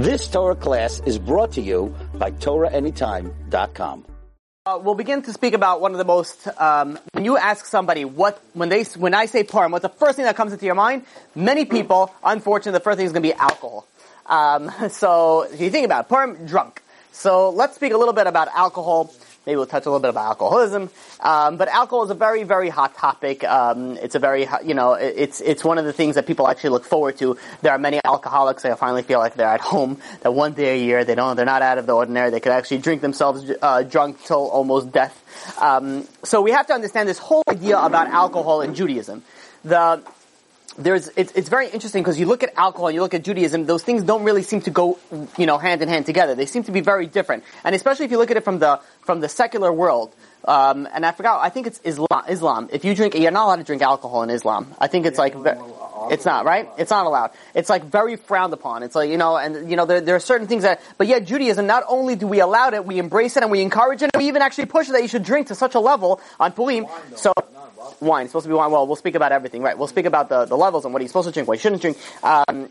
This Torah class is brought to you by TorahAnytime.com. Uh, we'll begin to speak about one of the most. Um, when you ask somebody what when they when I say Purim, what's the first thing that comes into your mind? Many people, unfortunately, the first thing is going to be alcohol. Um, so if you think about it, Purim, drunk. So let's speak a little bit about alcohol. Maybe we'll touch a little bit about alcoholism. Um, but alcohol is a very, very hot topic. Um, it's a very, you know, it's it's one of the things that people actually look forward to. There are many alcoholics that finally feel like they're at home. That one day a year they don't, they're not out of the ordinary. They could actually drink themselves uh, drunk till almost death. Um, so we have to understand this whole idea about alcohol in Judaism. The there's it's, it's very interesting because you look at alcohol and you look at Judaism, those things don't really seem to go, you know, hand in hand together. They seem to be very different, and especially if you look at it from the from the secular world. Um, and I forgot, I think it's Islam. Islam. If you drink, you're not allowed to drink alcohol in Islam. I think it's like, it's not, right? It's not allowed. It's like very frowned upon. It's like, you know, and, you know, there, there are certain things that, but yet Judaism, not only do we allow it, we embrace it and we encourage it, and we even actually push it that you should drink to such a level on Purim. So, wine. It's supposed to be wine. Well, we'll speak about everything, right? We'll speak about the, the levels and what he's supposed to drink, what he shouldn't drink. Um,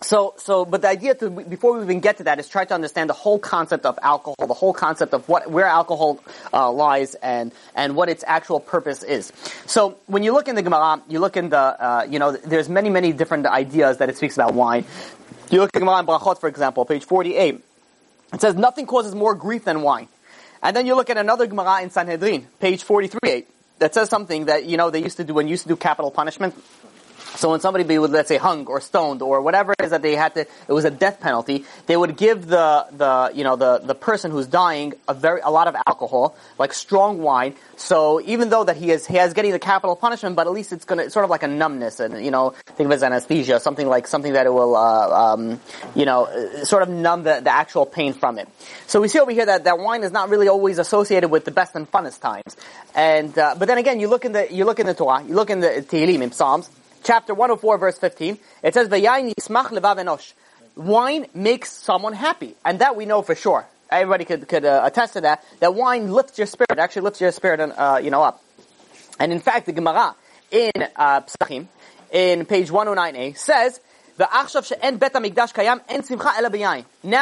so, so, but the idea to, before we even get to that is try to understand the whole concept of alcohol, the whole concept of what, where alcohol uh, lies and, and what its actual purpose is. So, when you look in the Gemara, you look in the, uh, you know, there's many, many different ideas that it speaks about wine. You look at Gemara in Brachot, for example, page 48. It says, nothing causes more grief than wine. And then you look at another Gemara in Sanhedrin, page 43, that says something that, you know, they used to do when you used to do capital punishment. So when somebody be, let's say, hung or stoned or whatever it is that they had to, it was a death penalty. They would give the the you know the the person who's dying a very a lot of alcohol, like strong wine. So even though that he is he has getting the capital punishment, but at least it's gonna it's sort of like a numbness, and you know think of it as anesthesia, something like something that it will uh, um, you know sort of numb the, the actual pain from it. So we see over here that that wine is not really always associated with the best and funnest times. And uh, but then again, you look in the you look in the Torah, you look in the Tehillim in Psalms chapter 104 verse 15, it says, levav enosh. Wine makes someone happy. And that we know for sure. Everybody could, could uh, attest to that, that wine lifts your spirit, actually lifts your spirit, uh, you know, up. And in fact, the Gemara in uh, Psachim, in page 109a, says, now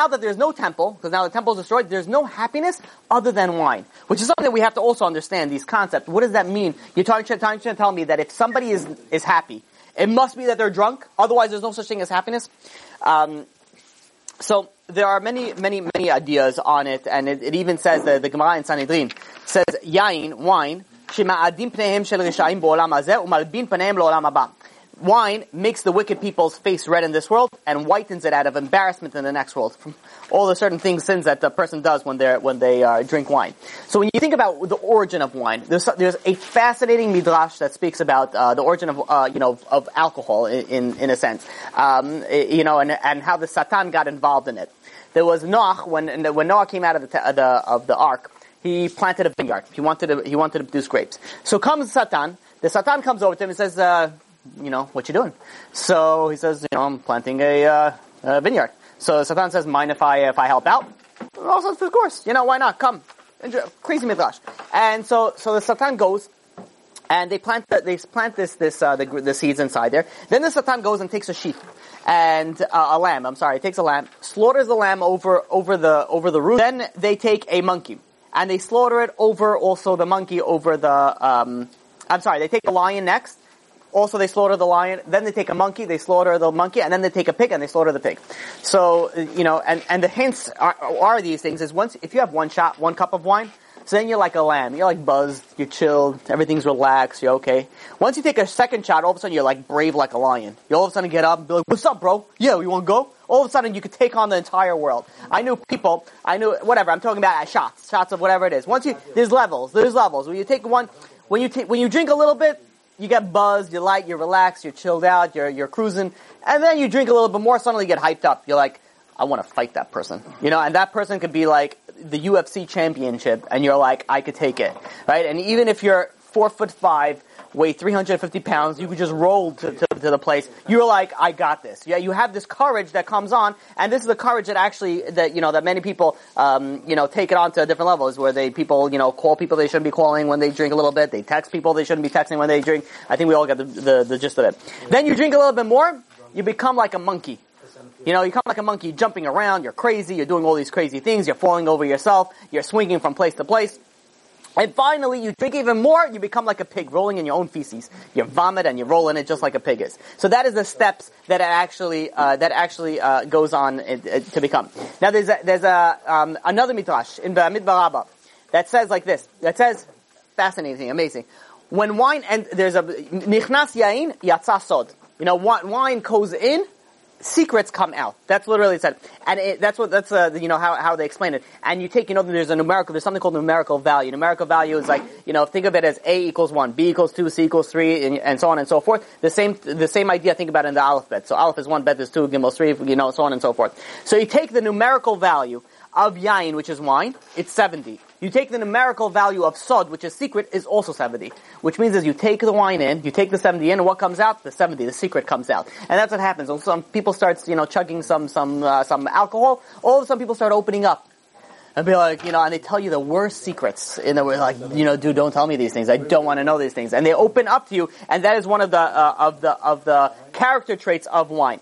that there's no temple, because now the temple is destroyed, there's no happiness other than wine. Which is something that we have to also understand, these concepts. What does that mean? You're trying to, trying to tell me that if somebody is, is happy, it must be that they're drunk, otherwise there's no such thing as happiness. Um, so there are many, many, many ideas on it, and it, it even says that the Gemara in Sanhedrin says, yain, wine, שמאדים פניהם של רשעים בעולם הזה ומלבין פניהם לעולם הבא wine makes the wicked people's face red in this world and whitens it out of embarrassment in the next world from all the certain things, sins that the person does when they when they uh, drink wine. So when you think about the origin of wine, there's there's a fascinating midrash that speaks about uh, the origin of uh, you know of alcohol in in, a sense, um, you know, and and how the Satan got involved in it. There was Noach when when Noah came out of the, the of the ark. He planted a vineyard. He wanted to, he wanted to produce grapes. So comes Satan. The Satan comes over to him and says, uh, you know, what you doing? So he says, you know, I'm planting a, uh, a vineyard. So Satan says, mind if I, if I help out? Also, of course, you know, why not? Come. Enjoy. Crazy midrash. And so, so the Satan goes, and they plant the, they plant this this uh, the, the seeds inside there. Then the Satan goes and takes a sheep and uh, a lamb. I'm sorry, takes a lamb, slaughters the lamb over over the over the roof. Then they take a monkey and they slaughter it over also the monkey over the. Um, I'm sorry, they take a lion next also they slaughter the lion, then they take a monkey, they slaughter the monkey, and then they take a pig and they slaughter the pig. So, you know, and, and the hints are, are these things is once, if you have one shot, one cup of wine, so then you're like a lamb. You're like buzzed, you're chilled, everything's relaxed, you're okay. Once you take a second shot, all of a sudden you're like brave like a lion. You all of a sudden get up and be like, what's up, bro? Yeah, you wanna go? All of a sudden you could take on the entire world. I knew people, I knew, whatever, I'm talking about uh, shots, shots of whatever it is. Once you, there's levels, there's levels. When you take one, when you take, when you drink a little bit, you get buzzed, you're light, you're relaxed, you're chilled out, you're, you're cruising, and then you drink a little bit more, suddenly you get hyped up. You're like, I want to fight that person. You know, and that person could be like the UFC championship, and you're like, I could take it. Right? And even if you're four foot five, weigh 350 pounds, you could just roll to, to, to, the place. You're like, I got this. Yeah, you have this courage that comes on, and this is the courage that actually, that, you know, that many people, um, you know, take it on to a different level, is where they, people, you know, call people they shouldn't be calling when they drink a little bit, they text people they shouldn't be texting when they drink. I think we all get the, the, the gist of it. Then you drink a little bit more, you become like a monkey. You know, you come like a monkey, jumping around, you're crazy, you're doing all these crazy things, you're falling over yourself, you're swinging from place to place. And finally, you drink even more, you become like a pig, rolling in your own feces. You vomit and you roll in it just like a pig is. So that is the steps that actually uh, that actually uh, goes on uh, uh, to become. Now, there's a, there's a um, another midrash in Midbar Rabbah that says like this. That says, fascinating, amazing. When wine and there's a nichnas yain yatsa sod. You know, wine goes in, secrets come out. That's literally said, and it, that's what that's uh, you know how how they explain it. And you take you know there's a numerical there's something called numerical value. Numerical value is like you know think of it as a equals one, b equals two, c equals three, and, and so on and so forth. The same the same idea. Think about in the alphabet. So aleph is one, bet is two, gimel is three, you know so on and so forth. So you take the numerical value of yain, which is wine, it's seventy. You take the numerical value of sod, which is secret, is also 70. Which means is you take the wine in, you take the 70 in, and what comes out? The 70, the secret comes out. And that's what happens. When some people start, you know, chugging some, some, uh, some alcohol, all of a sudden people start opening up. And be like, you know, and they tell you the worst secrets. In the way, like, you know, dude, don't tell me these things. I don't want to know these things. And they open up to you, and that is one of the, uh, of the, of the character traits of wine.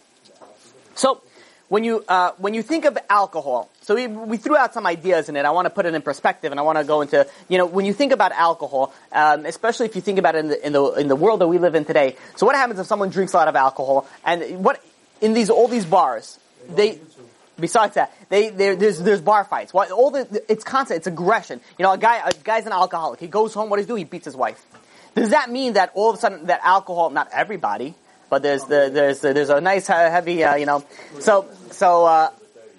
So, when you, uh, when you think of alcohol, so we, we threw out some ideas in it. I want to put it in perspective, and I want to go into, you know, when you think about alcohol, um, especially if you think about it in the, in the in the world that we live in today. So what happens if someone drinks a lot of alcohol, and what in these all these bars, they Besides that, they, there's there's bar fights. all the it's constant. It's aggression. You know, a guy a guy's an alcoholic. He goes home. What does he do? He beats his wife. Does that mean that all of a sudden that alcohol? Not everybody, but there's the, there's there's a nice heavy uh, you know. So so uh,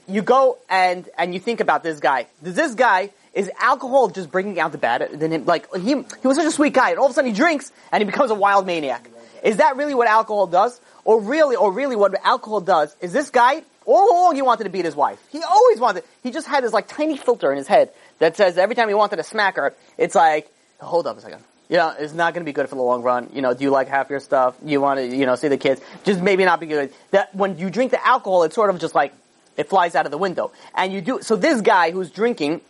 you go and and you think about this guy. This guy is alcohol just bringing out the bad in him? Like he he was such a sweet guy, and all of a sudden he drinks and he becomes a wild maniac. Is that really what alcohol does? Or really, or really, what alcohol does is this guy all along he wanted to beat his wife. He always wanted. He just had this like tiny filter in his head that says every time he wanted to smack her, it's like, hold up a second. You know, it's not going to be good for the long run. You know, do you like half your stuff? You want to, you know, see the kids? Just maybe not be good. That when you drink the alcohol, it's sort of just like it flies out of the window. And you do, so this guy who's drinking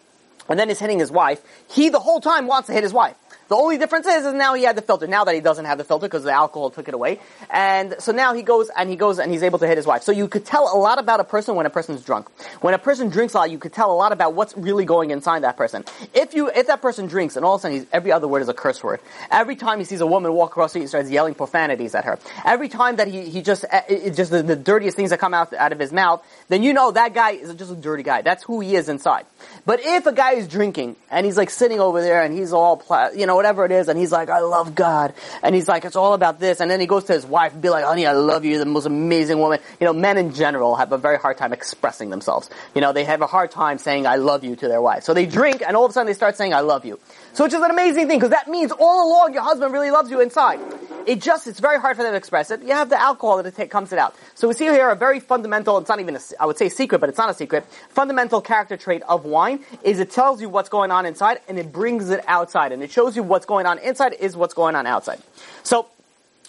and then is hitting his wife, he the whole time wants to hit his wife. The only difference is, is now he had the filter. Now that he doesn't have the filter because the alcohol took it away. And so now he goes and he goes and he's able to hit his wife. So you could tell a lot about a person when a person's drunk. When a person drinks a lot, you could tell a lot about what's really going inside that person. If you, if that person drinks and all of a sudden every other word is a curse word. Every time he sees a woman walk across the street, he starts yelling profanities at her. Every time that he, he just, eh, it, just the, the dirtiest things that come out, out of his mouth, then you know that guy is just a dirty guy. That's who he is inside. But if a guy is drinking and he's like sitting over there and he's all, you know, whatever it is, and he's like, I love God, and he's like, it's all about this, and then he goes to his wife and be like, honey, I love you, you're the most amazing woman. You know, men in general have a very hard time expressing themselves. You know, they have a hard time saying I love you to their wife. So they drink and all of a sudden they start saying I love you. So which is an amazing thing because that means all along your husband really loves you inside. It just, it's very hard for them to express it. You have the alcohol that it comes it out. So we see here a very fundamental, it's not even a, I would say secret, but it's not a secret, fundamental character trait of wine is it tells you what's going on inside and it brings it outside. And it shows you what's going on inside is what's going on outside. So,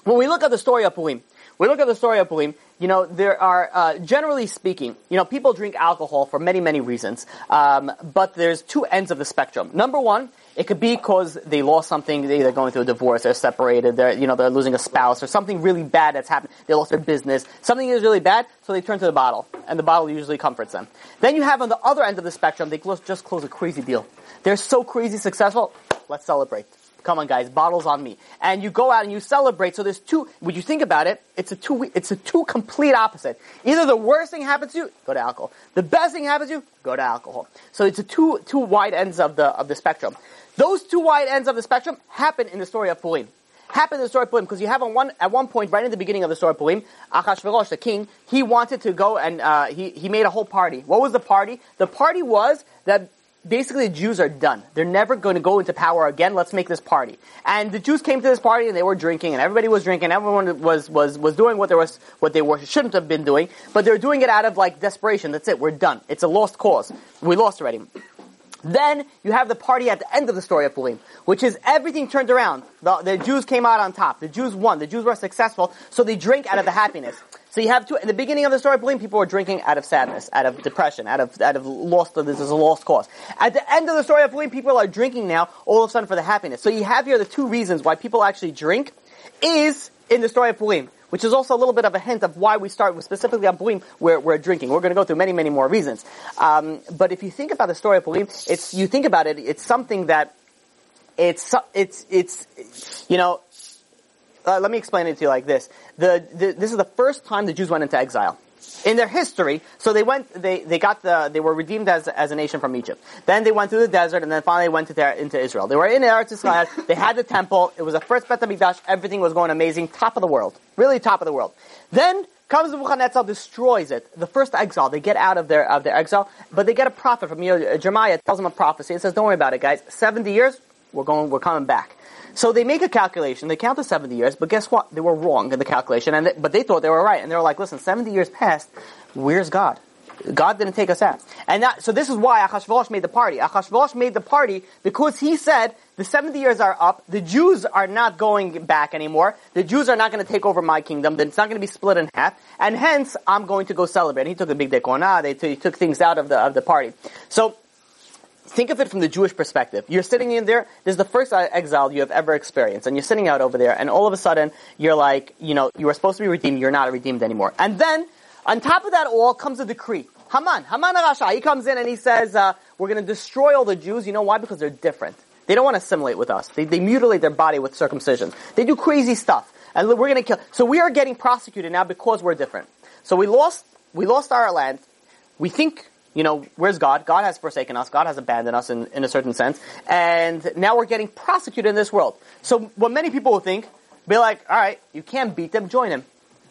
when we look at the story of Purim, we look at the story of Purim, you know, there are, uh, generally speaking, you know, people drink alcohol for many, many reasons. Um, but there's two ends of the spectrum. Number one, it could be because they lost something, they're going through a divorce, they're separated, they're, you know, they're losing a spouse, or something really bad that's happened, they lost their business, something is really bad, so they turn to the bottle, and the bottle usually comforts them. Then you have on the other end of the spectrum, they just close a crazy deal. They're so crazy successful, let's celebrate. Come on, guys, bottles on me. And you go out and you celebrate. So there's two. When you think about it, it's a two. It's a two complete opposite. Either the worst thing happens to you, go to alcohol. The best thing happens to you, go to alcohol. So it's a two two wide ends of the of the spectrum. Those two wide ends of the spectrum happen in the story of Purim. Happen in the story of Purim because you have on one at one point right in the beginning of the story of Purim, Achashverosh, the king, he wanted to go and uh, he he made a whole party. What was the party? The party was that basically the Jews are done. They're never going to go into power again. Let's make this party. And the Jews came to this party and they were drinking and everybody was drinking. Everyone was, was, was doing what they was, what they were, shouldn't have been doing, but they're doing it out of like desperation. That's it. We're done. It's a lost cause. We lost already. Then you have the party at the end of the story of Purim, which is everything turned around. The, the Jews came out on top. The Jews won. The Jews were successful, so they drink out of the happiness. So you have two, in the beginning of the story, of Purim, people were drinking out of sadness, out of depression, out of, out of lost, this is a lost cause. At the end of the story of Purim, people are drinking now, all of a sudden for the happiness. So you have here the two reasons why people actually drink is in the story of Purim. Which is also a little bit of a hint of why we start specifically on Purim, where we're drinking. We're going to go through many, many more reasons. Um, but if you think about the story of Purim, it's you think about it, it's something that it's it's it's you know. Uh, let me explain it to you like this: the, the this is the first time the Jews went into exile in their history. So they went, they, they got the, they were redeemed as, as a nation from Egypt. Then they went through the desert and then finally went to their, into Israel. They were in Eretz Israel. they had the temple. It was the first Beth HaMikdash. Everything was going amazing. Top of the world. Really top of the world. Then comes Nebuchadnezzar, destroys it. The first exile. They get out of their, of their exile, but they get a prophet from you know, Jeremiah tells them a prophecy. It says, don't worry about it, guys. 70 years, we're going, we're coming back. So they make a calculation. They count the 70 years, but guess what? They were wrong in the calculation, and they, but they thought they were right. And they were like, "Listen, 70 years passed. Where's God? God didn't take us out." And that, so this is why Achashverosh made the party. Achashverosh made the party because he said the 70 years are up. The Jews are not going back anymore. The Jews are not going to take over my kingdom. Then it's not going to be split in half. And hence, I'm going to go celebrate. And he took a big dekona. Ah, they t- he took things out of the of the party. So think of it from the Jewish perspective. You're sitting in there, this is the first exile you have ever experienced, and you're sitting out over there, and all of a sudden, you're like, you know, you were supposed to be redeemed, you're not redeemed anymore. And then, on top of that all comes a decree. Haman, Haman Rasha, he comes in and he says, uh, we're to destroy all the Jews. You know why? Because they're different. They don't want to assimilate with us. They, they mutilate their body with circumcision. They do crazy stuff. And we're to kill. So we are getting prosecuted now because we're different. So we lost, we lost our land. We think you know, where's God? God has forsaken us. God has abandoned us in, in a certain sense. And now we're getting prosecuted in this world. So what many people will think, be like, all right, you can't beat them, join him.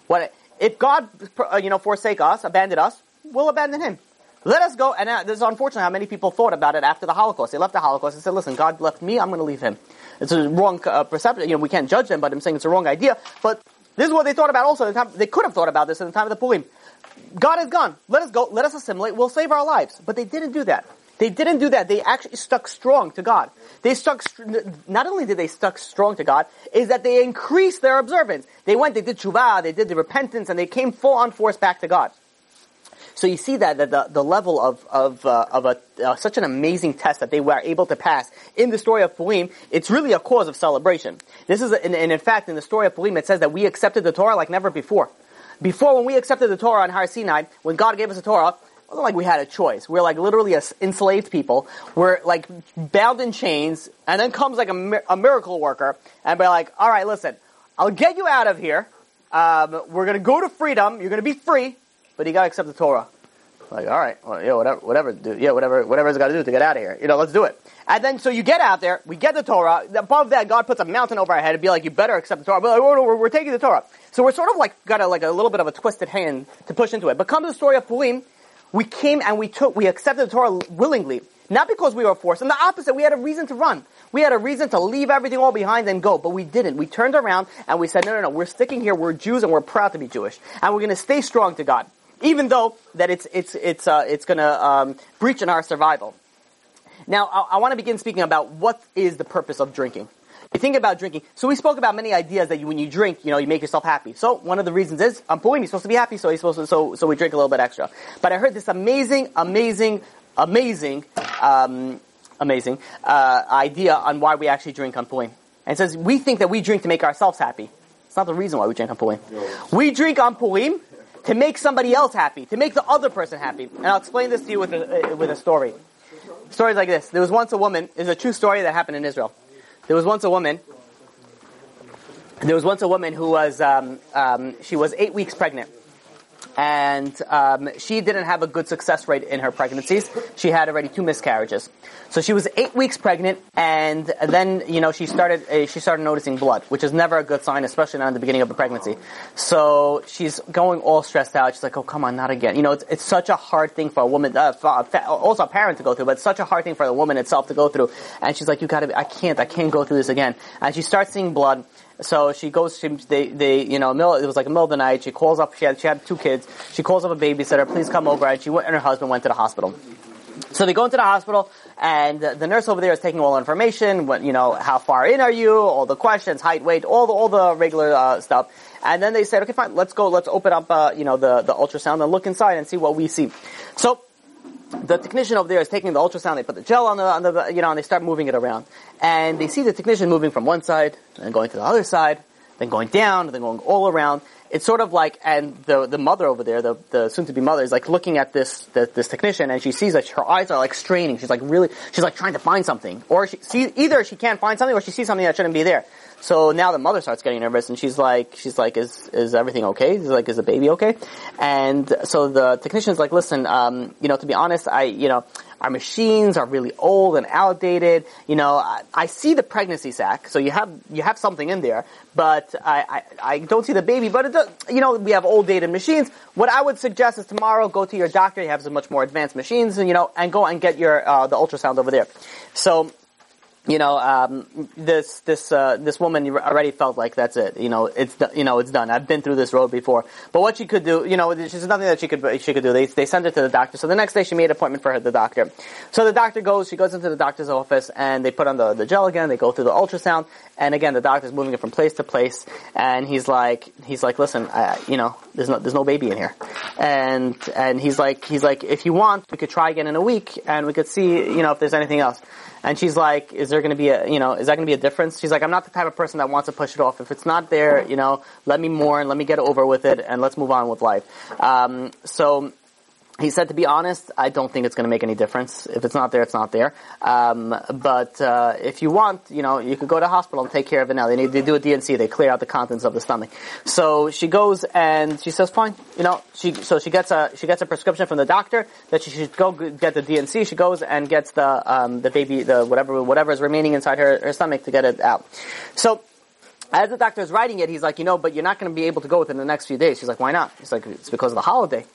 What, if God, uh, you know, forsake us, abandon us, we'll abandon him. Let us go. And uh, this is unfortunately how many people thought about it after the Holocaust. They left the Holocaust and said, listen, God left me, I'm going to leave him. It's a wrong uh, perception. You know, we can't judge them, but I'm saying it's a wrong idea. But this is what they thought about also. The time, they could have thought about this in the time of the Purim. God is gone. Let us go. Let us assimilate. We'll save our lives. But they didn't do that. They didn't do that. They actually stuck strong to God. They stuck, not only did they stuck strong to God, is that they increased their observance. They went, they did tshuva, they did the repentance, and they came full on force back to God. So you see that, that the, the level of, of, uh, of a, uh, such an amazing test that they were able to pass in the story of Purim, it's really a cause of celebration. This is, a, and, and in fact, in the story of Purim, it says that we accepted the Torah like never before. Before, when we accepted the Torah on Har Sinai, when God gave us the Torah, it wasn't like we had a choice. We're like literally enslaved people. We're like bound in chains, and then comes like a, a miracle worker, and be like, all right, listen, I'll get you out of here. Um, we're going to go to freedom. You're going to be free, but you got to accept the Torah. Like, all right, well, yeah, whatever, whatever, yeah, whatever, whatever's got to do to get out of here. You know, let's do it. And then, so you get out there, we get the Torah. Above that, God puts a mountain over our head and be like, you better accept the Torah. But like, oh, we're, we're taking the Torah. So we're sort of like got a, like a little bit of a twisted hand to push into it. But come to the story of Purim, we came and we took, we accepted the Torah willingly. Not because we were forced. And the opposite, we had a reason to run. We had a reason to leave everything all behind and go, but we didn't. We turned around and we said, no, no, no, we're sticking here. We're Jews and we're proud to be Jewish. And we're going to stay strong to God. Even though that it's, it's, it's, uh, it's going to um, breach in our survival. Now, I, I want to begin speaking about what is the purpose of drinking. You think about drinking. So we spoke about many ideas that you, when you drink, you know, you make yourself happy. So one of the reasons is, I'm Purim, you're supposed to be happy, so you're supposed to, so, so we drink a little bit extra. But I heard this amazing, amazing, amazing, um, amazing, uh, idea on why we actually drink on Purim. And it says, we think that we drink to make ourselves happy. It's not the reason why we drink on Purim. We drink on Purim to make somebody else happy, to make the other person happy. And I'll explain this to you with a, uh, with a story. Stories like this. There was once a woman, it's a true story that happened in Israel. There was once a woman. There was once a woman who was um, um, she was eight weeks pregnant, and um, she didn't have a good success rate in her pregnancies. She had already two miscarriages, so she was eight weeks pregnant, and then you know she started uh, she started noticing blood, which is never a good sign, especially not in the beginning of a pregnancy. So she's going all stressed out. She's like, "Oh, come on, not again!" You know, it's, it's such a hard thing for a woman, uh, for a, also a parent to go through, but it's such a hard thing for the woman itself to go through. And she's like, "You gotta, I can't, I can't go through this again." And she starts seeing blood. So she goes, she, they, they, you know, middle, it was like a middle of the night. She calls up, she had, she had two kids. She calls up a babysitter, please come over. And she went, and her husband went to the hospital. So they go into the hospital, and the nurse over there is taking all the information. What you know, how far in are you? All the questions, height, weight, all the all the regular uh, stuff. And then they said, okay, fine, let's go, let's open up, uh, you know, the the ultrasound and look inside and see what we see. So the technician over there is taking the ultrasound. They put the gel on the, on the, you know, and they start moving it around. And they see the technician moving from one side, and going to the other side, then going down, then going all around. it's sort of like, and the the mother over there, the the soon to be mother, is like looking at this the, this technician, and she sees that her eyes are like straining. She's like really, she's like trying to find something, or she see either she can't find something, or she sees something that shouldn't be there. So now the mother starts getting nervous, and she's like, she's like, is is everything okay? She's like, is the baby okay? And so the technician's like, listen, um, you know, to be honest, I, you know, our machines are really old and outdated. You know, I, I see the pregnancy sac, so you have you have something in there, but I, I, I don't see the baby. But it does, you know, we have old dated machines. What I would suggest is tomorrow go to your doctor. He has some much more advanced machines, and you know, and go and get your uh, the ultrasound over there. So you know, um, this this uh, this woman already felt like that's it. You know, it's you know it's done. I've been through this road before. But what she could do, you know, there's nothing that she could she could do. They they send her to the doctor. So the next day she made an appointment for her, the doctor. So the doctor goes. She goes into the doctor's office and they put on the the gel again. They go through the ultrasound and again the doctor's moving it from place to place. And he's like he's like, listen, I, you know, there's no there's no baby in here. And and he's like he's like if you want, we could try again in a week and we could see you know if there's anything else. And she's like, is there going to be a, you know, is that going to be a difference? She's like, I'm not the type of person that wants to push it off. If it's not there, you know, let me mourn, let me get over with it, and let's move on with life. Um, so he said, to be honest, I don't think it's going to make any difference. If it's not there, it's not there. Um, but uh, if you want, you know, you could go to hospital and take care of it now. They need to do a D&C. They clear out the contents of the stomach. So she goes and she says, fine. You know, she so she gets a she gets a prescription from the doctor that she should go get the D&C. She goes and gets the um, the baby the whatever whatever is remaining inside her, her stomach to get it out. So as the doctor is writing it, he's like, you know, but you're not going to be able to go within the next few days. She's like, why not? He's like, it's because of the holiday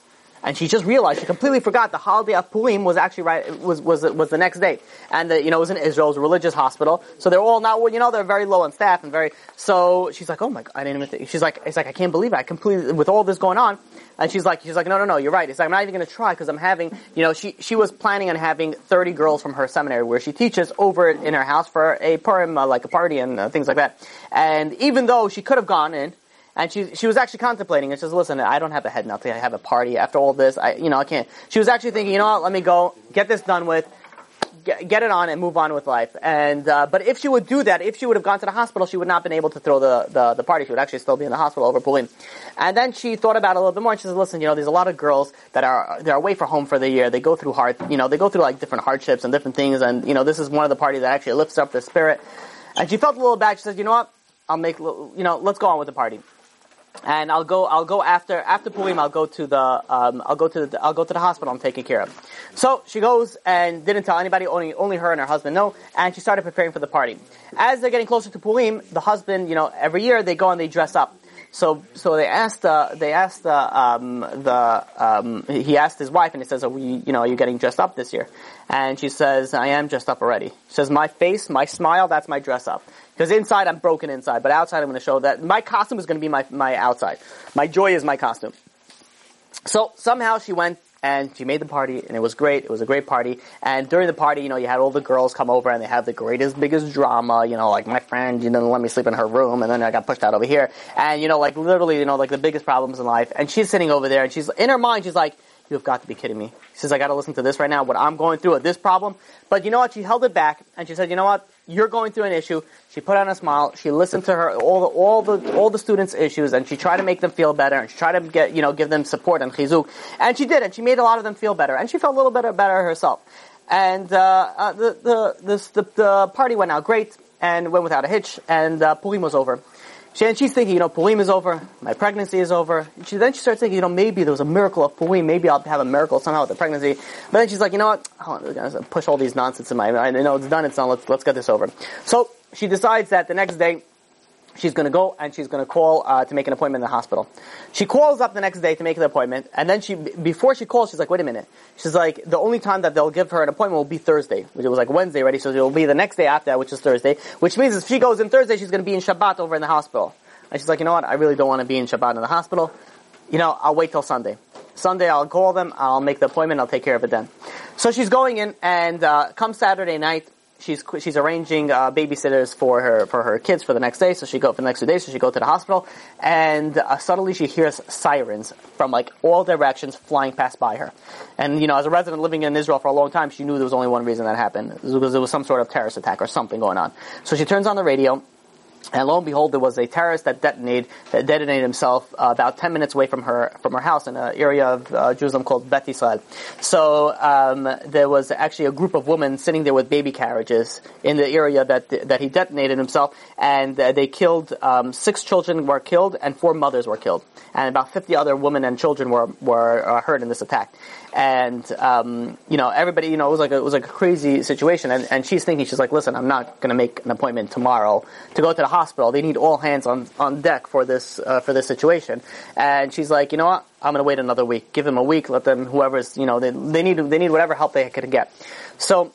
and she just realized she completely forgot the holiday of Purim was actually right was was was the next day, and the, you know it was in Israel, it was a religious hospital, so they're all not you know they're very low on staff and very so she's like oh my god I didn't even think she's like it's like I can't believe it. I completely with all this going on, and she's like she's like no no no you're right. It's like I'm not even going to try because I'm having you know she she was planning on having 30 girls from her seminary where she teaches over in her house for a Purim uh, like a party and uh, things like that, and even though she could have gone in and she she was actually contemplating. She says, "Listen, I don't have a head now. I have a party after all this. I you know I can't." She was actually thinking, "You know what? Let me go get this done with." Get, get it on and move on with life. And uh, but if she would do that, if she would have gone to the hospital, she would not have been able to throw the, the, the party. She would actually still be in the hospital over Purim. And then she thought about it a little bit more. And she says, "Listen, you know, there's a lot of girls that are they're away from home for the year. They go through hard, you know, they go through like different hardships and different things. And you know, this is one of the parties that actually lifts up their spirit." And she felt a little bad. She says, "You know what? I'll make you know, let's go on with the party." And I'll go. I'll go after after Purim. I'll go to the. Um, I'll go to the. I'll go to the hospital. I'm taken care of. So she goes and didn't tell anybody. Only only her and her husband know. And she started preparing for the party. As they're getting closer to Purim, the husband, you know, every year they go and they dress up. So so they asked uh, they asked the um, the um, he asked his wife and he says, "Are we you know are you getting dressed up this year?" And she says, "I am dressed up already." She says, "My face, my smile, that's my dress up." Because inside I'm broken inside, but outside I'm going to show that my costume is going to be my, my outside. My joy is my costume. So somehow she went and she made the party and it was great. It was a great party. And during the party, you know, you had all the girls come over and they have the greatest, biggest drama, you know, like my friend, you didn't let me sleep in her room and then I got pushed out over here. And, you know, like literally, you know, like the biggest problems in life. And she's sitting over there and she's, in her mind, she's like, you have got to be kidding me. She says, I gotta listen to this right now, what I'm going through with this problem. But you know what? She held it back and she said, you know what? You're going through an issue. She put on a smile. She listened to her, all the, all the, all the students' issues and she tried to make them feel better and she tried to get, you know, give them support and chizuk. And she did and she made a lot of them feel better and she felt a little bit better herself. And, uh, uh, the, the, this, the, the party went out great and went without a hitch and, uh, Purim was over. She, and she's thinking, you know, Purim is over, my pregnancy is over. She, then she starts thinking, you know, maybe there was a miracle of Purim, maybe I'll have a miracle somehow with the pregnancy. But then she's like, you know what, I'm gonna push all these nonsense in my, I know it's done, it's done, let's, let's get this over. So, she decides that the next day, she's going to go and she's going to call uh, to make an appointment in the hospital. She calls up the next day to make the appointment, and then she before she calls, she's like, "Wait a minute." She's like, "The only time that they'll give her an appointment will be Thursday, which it was like Wednesday already, so it will be the next day after which is Thursday. Which means if she goes in Thursday, she's going to be in Shabbat over in the hospital." And she's like, "You know what? I really don't want to be in Shabbat in the hospital. You know, I'll wait till Sunday. Sunday, I'll call them. I'll make the appointment. I'll take care of it then." So she's going in, and uh, come Saturday night, she's she's arranging uh, babysitters for her for her kids for the next day. So she go for the next two days. So she go to the hospital, and uh, suddenly she hears sirens from like all directions flying past by her. And you know, as a resident living in Israel for a long time, she knew there was only one reason that happened. It was because there was some sort of terrorist attack or something going on. So she turns on the radio. And lo and behold, there was a terrorist that detonated, that detonated himself uh, about 10 minutes away from her, from her house in an area of uh, Jerusalem called Beth Israel. So, um, there was actually a group of women sitting there with baby carriages in the area that, that he detonated himself, and uh, they killed, um, six children were killed and four mothers were killed. And about 50 other women and children were, were uh, hurt in this attack and um, you know everybody you know it was like a, it was like a crazy situation and, and she's thinking she's like listen i'm not going to make an appointment tomorrow to go to the hospital. They need all hands on, on deck for this uh, for this situation. And she's like you know what? I'm going to wait another week. Give them a week. Let them whoever's you know they, they need they need whatever help they can get. So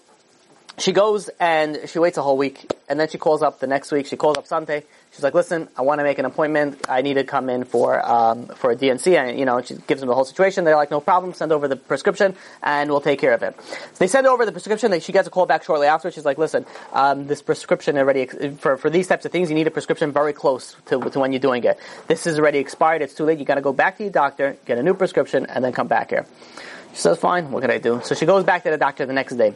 she goes and she waits a whole week and then she calls up the next week. She calls up sunday She's like, listen, I want to make an appointment. I need to come in for um, for a D&C, and you know, she gives them the whole situation. They're like, no problem. Send over the prescription, and we'll take care of it. They send over the prescription. She gets a call back shortly after. She's like, listen, um, this prescription already for for these types of things, you need a prescription very close to, to when you're doing it. This is already expired. It's too late. You got to go back to your doctor, get a new prescription, and then come back here. She says, fine. What can I do? So she goes back to the doctor the next day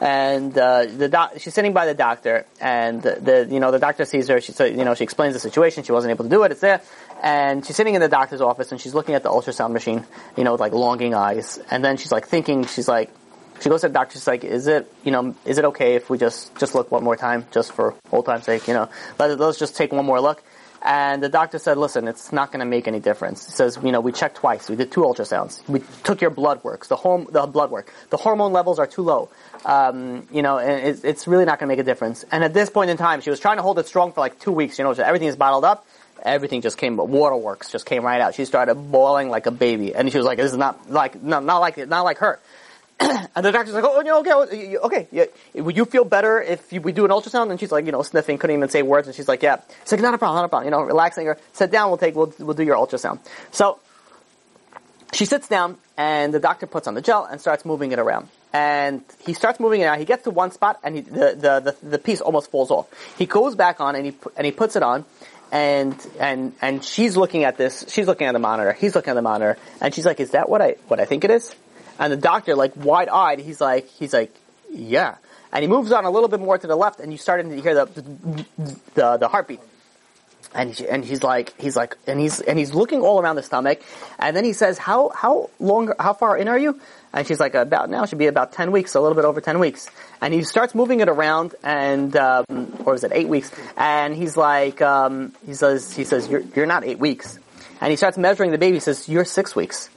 and uh, the doc- she's sitting by the doctor, and the, you know the doctor sees her. She so, you know she explains the situation. She wasn't able to do it. It's there, and she's sitting in the doctor's office, and she's looking at the ultrasound machine, you know, with like longing eyes, and then she's like thinking, she's like. She goes to the doctor. She's like, "Is it, you know, is it okay if we just just look one more time, just for old time's sake? You know, let, let's just take one more look." And the doctor said, listen, it's not going to make any difference. He says, you know, we checked twice. We did two ultrasounds. We took your blood works, the, horm- the blood work. The hormone levels are too low. Um, you know, and it's, it's really not going to make a difference. And at this point in time, she was trying to hold it strong for like two weeks. You know, everything is bottled up. Everything just came, waterworks just came right out. She started boiling like a baby, and she was like, "This is not like, not, not like, not like her." and the doctor's like, "Oh, you know, okay, oh, okay, yeah. Would you feel better if we do an ultrasound?" And she's like, you know, sniffing, couldn't even say words, and she's like, "Yeah." It's like, "Not a problem, not a problem." You know, relaxing her. Sit down. We'll take. We'll we'll do your ultrasound. So she sits down, and the doctor puts on the gel and starts moving it around. And he starts moving it out. He gets to one spot, and he, the, the, the the piece almost falls off. He goes back on, and he and he puts it on, and and and she's looking at this. She's looking at the monitor. He's looking at the monitor, and she's like, "Is that what I what I think it is?" And the doctor, like wide eyed, he's like, he's like, yeah. And he moves on a little bit more to the left, and you starting to hear the the, the heartbeat. And he, and he's like he's like and he's and he's looking all around the stomach, and then he says, "How how long how far in are you?" And she's like, "About now should be about ten weeks, a little bit over ten weeks." And he starts moving it around, and um, or is it eight weeks? And he's like, um, he says he says you're you're not eight weeks, and he starts measuring the baby. He says you're six weeks.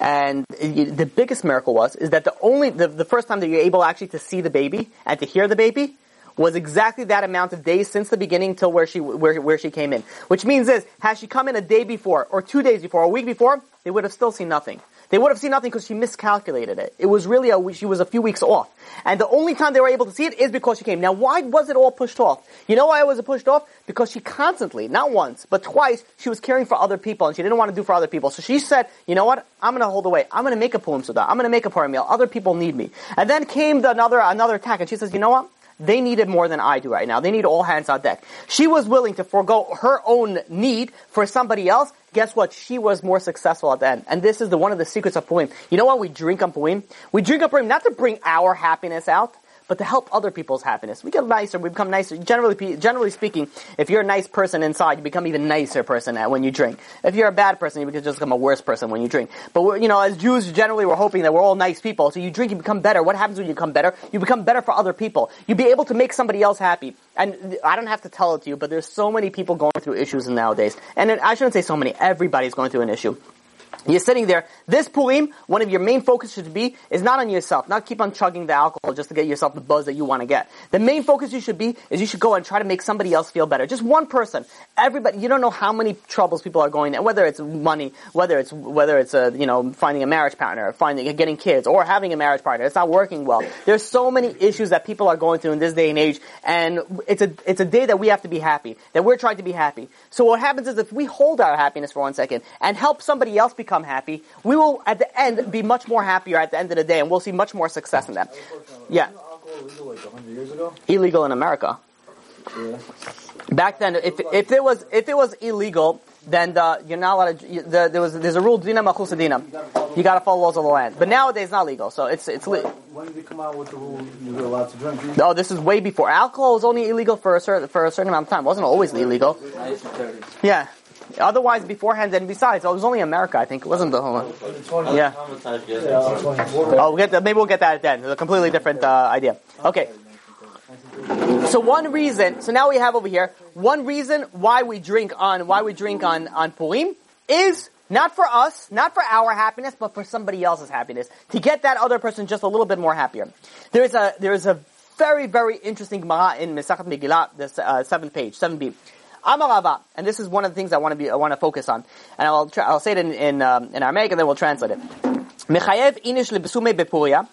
And the biggest miracle was is that the only the, the first time that you're able actually to see the baby and to hear the baby was exactly that amount of days since the beginning till where she where where she came in. Which means this: had she come in a day before, or two days before, or a week before, they would have still seen nothing. They would have seen nothing because she miscalculated it. It was really a, she was a few weeks off. And the only time they were able to see it is because she came. Now why was it all pushed off? You know why it was pushed off? Because she constantly, not once, but twice, she was caring for other people and she didn't want to do for other people. So she said, you know what? I'm gonna hold away. I'm gonna make a purim seudah. I'm gonna make a meal. Other people need me. And then came the another, another attack and she says, you know what? They need it more than I do right now. They need all hands on deck. She was willing to forego her own need for somebody else. Guess what? She was more successful at the end. And this is the, one of the secrets of Purim. You know what we drink on Purim? We drink on Purim not to bring our happiness out, but to help other people's happiness. We get nicer, we become nicer. Generally, generally speaking, if you're a nice person inside, you become even nicer person when you drink. If you're a bad person, you just become a worse person when you drink. But you know, as Jews, generally, we're hoping that we're all nice people. So you drink, you become better. What happens when you become better? You become better for other people. You be able to make somebody else happy. And I don't have to tell it to you, but there's so many people going through issues nowadays. And I shouldn't say so many. Everybody's going through an issue. You're sitting there. This Purim, one of your main focus should be, is not on yourself. Not keep on chugging the alcohol just to get yourself the buzz that you want to get. The main focus you should be is you should go and try to make somebody else feel better. Just one person. Everybody, you don't know how many troubles people are going, and whether it's money, whether it's, whether it's a, you know, finding a marriage partner, finding, getting kids, or having a marriage partner. It's not working well. There's so many issues that people are going through in this day and age, and it's a, it's a day that we have to be happy. That we're trying to be happy. So what happens is if we hold our happiness for one second and help somebody else become happy, we will at the end be much more happier at the end of the day, and we'll see much more success in that. Yeah. Illegal like 100 years ago? Illegal in America. Yeah. Back then, if if it was if it was illegal, then the, you're not allowed to. The, there was there's a rule dina machusa dina. You got a bottle You got to follow laws of the land. But nowadays, it's not legal. So it's it's. Li- When did they come out with the rule you're allowed to drink? no, this is way before. Alcohol was only illegal for a certain for a certain amount of time. It wasn't always illegal. Yeah. Otherwise, beforehand, and besides, it was only America. I think it wasn't the whole. Yeah. Yeah, 24. Oh, we'll get that, maybe we'll get that then. A completely different uh, idea. Okay. So one reason, so now we have over here one reason why we drink on why we drink on on Purim is not for us, not for our happiness, but for somebody else's happiness to get that other person just a little bit more happier. There is a there is a very very interesting Gemara in Masechet Megillah, the uh, seventh page, seven b. Amar Rava, and this is one of the things I want to be I want to focus on, and I'll I'll say it in in, um, in Aramaic and then we'll translate it. Mechayev inish lebesume bepuria.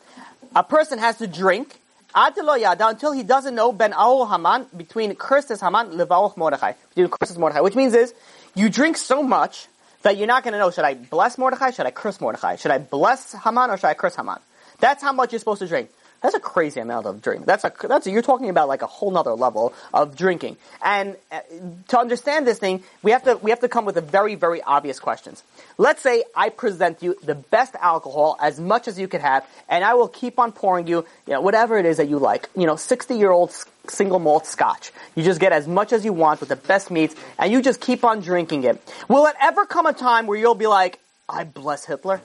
A person has to drink until he doesn't know ben arur Haman between cursed is Haman l'baruch Mordechai. Between cursed is Mordechai, which means is you drink so much that you're not going to know should I bless Mordechai, should I curse Mordechai, should I bless Haman or should I curse Haman? That's how much you're supposed to drink. That's a crazy amount of drink. That's a that's a, you're talking about like a whole nother level of drinking. And uh, to understand this thing, we have to we have to come with a very very obvious questions. Let's say I present you the best alcohol as much as you could have, and I will keep on pouring you, you know, whatever it is that you like. You know, sixty year old single malt scotch. You just get as much as you want with the best meats, and you just keep on drinking it. Will it ever come a time where you'll be like, I bless Hitler?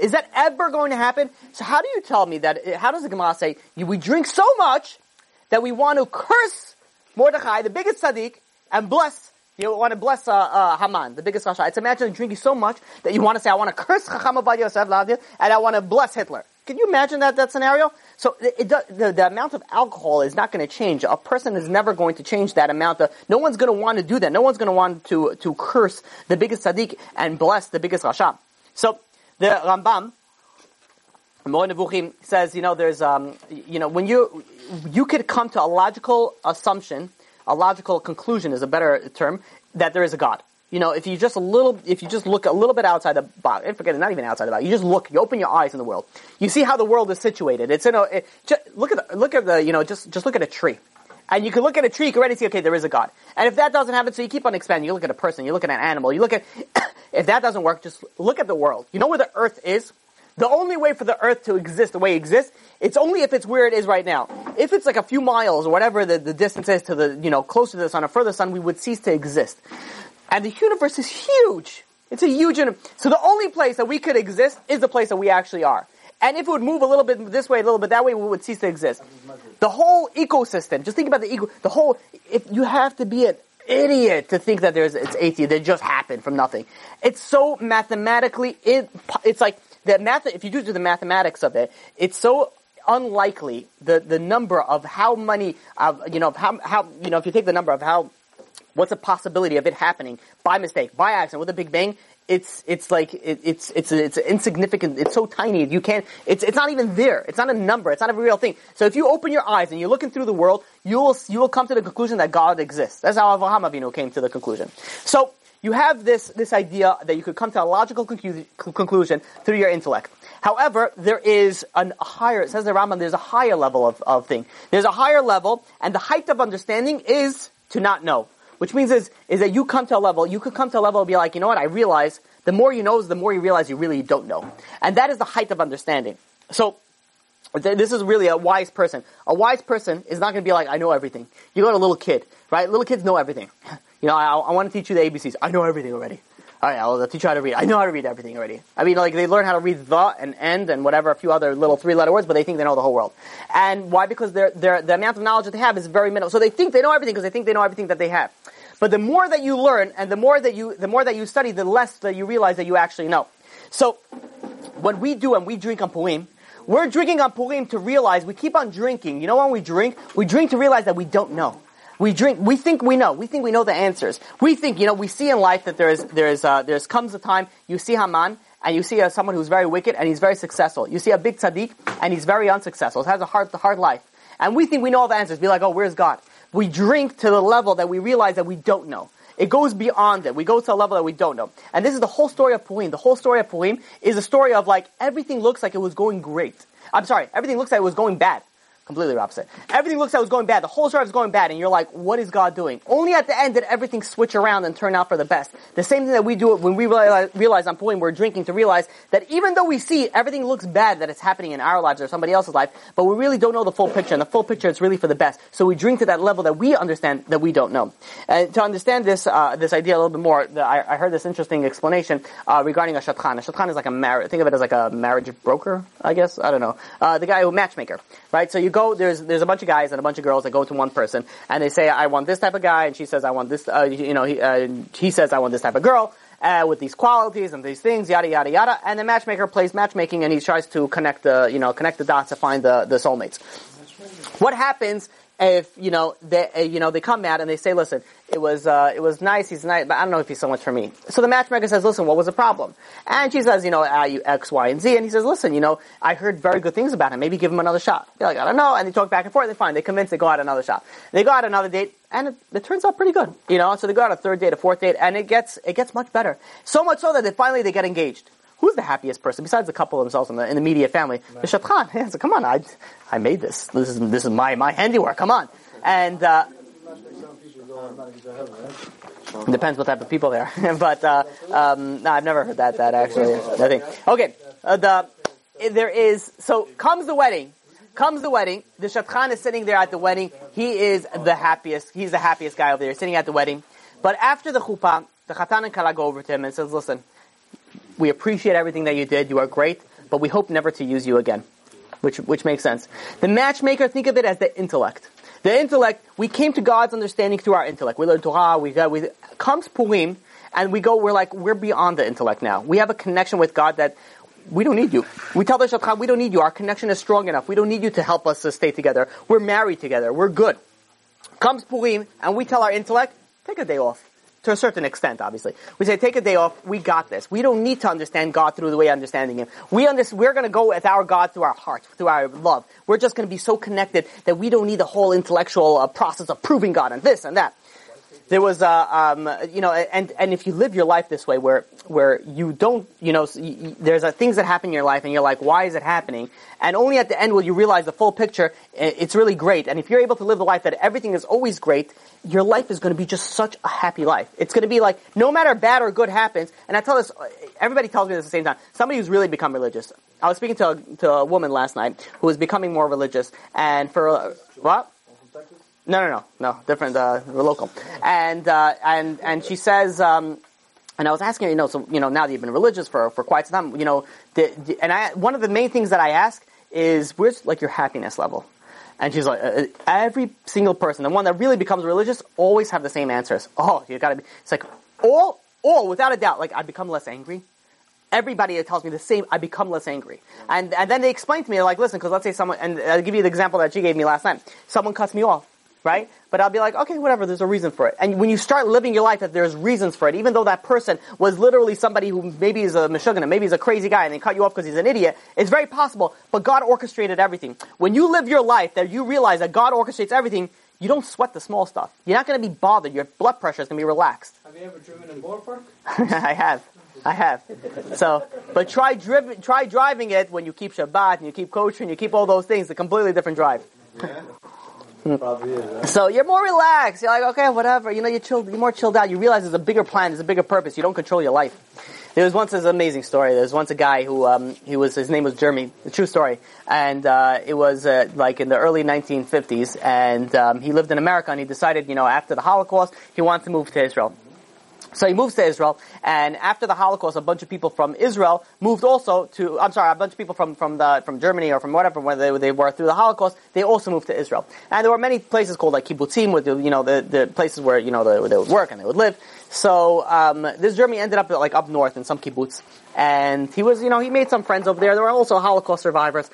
Is that ever going to happen? So how do you tell me that? How does the Gemara say we drink so much that we want to curse Mordechai, the biggest tzaddik, and bless? You want to bless uh, uh, Haman, the biggest Rasha. It's imagine drinking so much that you want to say, I want to curse Chacham Ovadia Yosef and I want to bless Hitler. Can you imagine that that scenario? So it, it, the, the amount of alcohol is not going to change. A person is never going to change that amount. Of, no one's going to want to do that. No one's going to want to to curse the biggest tzaddik and bless the biggest Rasha. So the Rambam, Moreh Nevuchim says, you know, there's, um, you know, when you, you could come to a logical assumption, a logical conclusion is a better term, that there is a God. You know, if you just a little, if you just look a little bit outside the box, and forget it, not even outside the box, you just look, you open your eyes in the world. You see how the world is situated. It's in a, it, just, look at the, look at the, you know, just, just look at a tree. And you can look at a tree, you can already see, okay, there is a God. And if that doesn't happen, so you keep on expanding. You look at a person, you look at an animal, you look at, if that doesn't work, just look at the world. You know where the earth is? The only way for the earth to exist the way it exists, it's only if it's where it is right now. If it's like a few miles or whatever the, the distance is to the, you know, closer to the sun or further sun, we would cease to exist. And the universe is huge. It's a huge, so the only place that we could exist is the place that we actually are. And if it would move a little bit this way, a little bit that way, we would cease to exist. The whole ecosystem, just think about the eco, the whole, if you have to be an idiot to think that there's, it's atheist, that just happened from nothing. It's so mathematically, it, it's like, the math, if you do do the mathematics of it, it's so unlikely the, the number of how many, uh, you know, how, how, you know, if you take the number of how, what's the possibility of it happening by mistake, by accident, with a big bang, it's it's like it, it's it's it's insignificant. It's so tiny. You can't. It's it's not even there. It's not a number. It's not a real thing. So if you open your eyes and you're looking through the world, you will you will come to the conclusion that God exists. That's how Avraham Avinu came to the conclusion. So you have this this idea that you could come to a logical conclu- conclusion through your intellect. However, there is a higher. It says the Rambam. There's a higher level of of thing. There's a higher level, and the height of understanding is to not know. Which means is, is that you come to a level, you could come to a level and be like, you know what, I realize, the more you know the more you realize you really don't know. And that is the height of understanding. So, th- this is really a wise person. A wise person is not going to be like, I know everything. You go to a little kid, right? Little kids know everything. You know, I, I want to teach you the ABCs. I know everything already. All right, I'll teach you how to read. I know how to read everything already. I mean, like they learn how to read the and end and whatever, a few other little three-letter words, but they think they know the whole world. And why? Because their their the amount of knowledge that they have is very minimal. So they think they know everything because they think they know everything that they have. But the more that you learn and the more that you the more that you study, the less that you realize that you actually know. So when we do and we drink on Purim, we're drinking on Purim to realize we keep on drinking. You know when we drink? We drink to realize that we don't know. We drink. We think we know. We think we know the answers. We think you know. We see in life that there is there is uh, there's comes a time you see Haman and you see uh, someone who's very wicked and he's very successful. You see a big tzaddik and he's very unsuccessful. He has a hard hard life. And we think we know all the answers. Be like, oh, where's God? We drink to the level that we realize that we don't know. It goes beyond it. We go to a level that we don't know. And this is the whole story of Purim. The whole story of Purim is a story of like everything looks like it was going great. I'm sorry, everything looks like it was going bad. Completely opposite. Everything looks like it's going bad. The whole story is going bad, and you're like, what is God doing? Only at the end did everything switch around and turn out for the best. The same thing that we do when we realize, realize on point we're drinking to realize that even though we see everything looks bad that it's happening in our lives or somebody else's life, but we really don't know the full picture, and the full picture is really for the best. So we drink to that level that we understand that we don't know. And to understand this, uh, this idea a little bit more, the, I, I, heard this interesting explanation uh, regarding a shadchan. A shadchan is like a marriage, think of it as like a marriage broker, I guess. I don't know. Uh, the guy who matchmaker, right? So you go, there's, there's a bunch of guys and a bunch of girls that go to one person and they say, I want this type of guy, and she says, I want this, uh, you know, he, uh, he says, I want this type of girl, uh, with these qualities and these things, yada yada yada. And the matchmaker plays matchmaking, and he tries to connect the you know connect the dots to find the the soulmates. What happens if you know they uh, you know they come out and they say, listen, it was uh, it was nice, he's nice, but I don't know if he's so much for me. So the matchmaker says, listen, what was the problem? And she says, you know, uh, X, Y, and Z, and he says, listen, you know, I heard very good things about him. Maybe give him another shot. They're like, I don't know, and they talk back and forth. They fine. They convince. They go out another shot. They go out another date, and it, it, turns out pretty good. You know, so they go out a third date, a fourth date, and it gets it gets much better. So much so that they finally they get engaged. Who's the happiest person besides the couple themselves in the, in the immediate family? The shadchan. Yeah, so come on, I I made this. This is this is my my handiwork. Come on. And uh, depends what type of people they are. but uh, um, no, I've never heard that. That actually, I think. Okay, uh, the there is so comes the wedding. Comes the wedding. The shadchan is sitting there at the wedding. He is the happiest. He's the happiest guy over there, sitting at the wedding. But after the chuppah, the chatan and kala go over to him and says, "Listen, we appreciate everything that you did. You are great, but we hope never to use you again." Which which makes sense. The matchmaker, think of it as the intellect. The intellect, we came to God's understanding through our intellect. We learn Torah, we got, we, comes Purim, and we go, we're like, we're beyond the intellect now. We have a connection with God that we don't need you. We tell the Shadchan, we don't need you. Our connection is strong enough. We don't need you to help us to stay together. We're married together. We're good. Comes Purim, and we tell our intellect, take a day off to a certain extent, obviously. We say, take a day off, we got this. We don't need to understand God through the way understanding Him. We under- we're gonna go with our God through our heart, through our love. We're just gonna be so connected that we don't need the whole intellectual uh, process of proving God and this and that there was a, um, you know, and and if you live your life this way, where where you don't, you know, there's a, things that happen in your life, and you're like, why is it happening? And only at the end will you realize the full picture. It's really great. And if you're able to live the life that everything is always great, your life is going to be just such a happy life. It's going to be like no matter bad or good happens. And I tell this, everybody tells me this at the same time. Somebody who's really become religious. I was speaking to a, to a woman last night who was becoming more religious, and for uh, what? No, no, no, no, different, uh, local. And, uh, and, and she says, um, and I was asking her, you know, so, you know, now that you've been religious for, for quite some time, you know, the, the, and I, one of the main things that I ask is, where's, like, your happiness level? And she's like, uh, uh, every single person, the one that really becomes religious, always have the same answers. Oh, you gotta be, it's like, all, all, without a doubt, like, I become less angry. Everybody tells me the same, I become less angry. And, and then they explain to me, like, listen, because let's say someone, and I'll give you the example that she gave me last night. Someone cuts me off right? But I'll be like, okay, whatever, there's a reason for it. And when you start living your life that there's reasons for it, even though that person was literally somebody who maybe is a meshugana, maybe he's a crazy guy and they cut you off because he's an idiot, it's very possible, but God orchestrated everything. When you live your life that you realize that God orchestrates everything, you don't sweat the small stuff. You're not going to be bothered. Your blood pressure is going to be relaxed. Have you ever driven in Boro Park? I have. I have. So, but try driv- try driving it when you keep Shabbat and you keep kosher and you keep all those things. A completely different drive. Yeah. Probably is, right? So you're more relaxed. You're like, okay, whatever. You know, you're chilled. You're more chilled out. You realize there's a bigger plan. There's a bigger purpose. You don't control your life. There was once this amazing story. There was once a guy who um, he was his name was Jeremy. True story, and uh, it was uh, like in the early 1950s, and um, he lived in America, and he decided, you know, after the Holocaust, he wanted to move to Israel. So he moves to Israel, and after the Holocaust, a bunch of people from Israel moved also to, I'm sorry, a bunch of people from, from, the, from Germany or from whatever, where they, they were through the Holocaust, they also moved to Israel. And there were many places called like kibbutzim, with the, you know, the, the places where, you know, they, they would work and they would live. So, um, this Germany ended up like up north in some kibbutz. And he was, you know, he made some friends over there. There were also Holocaust survivors.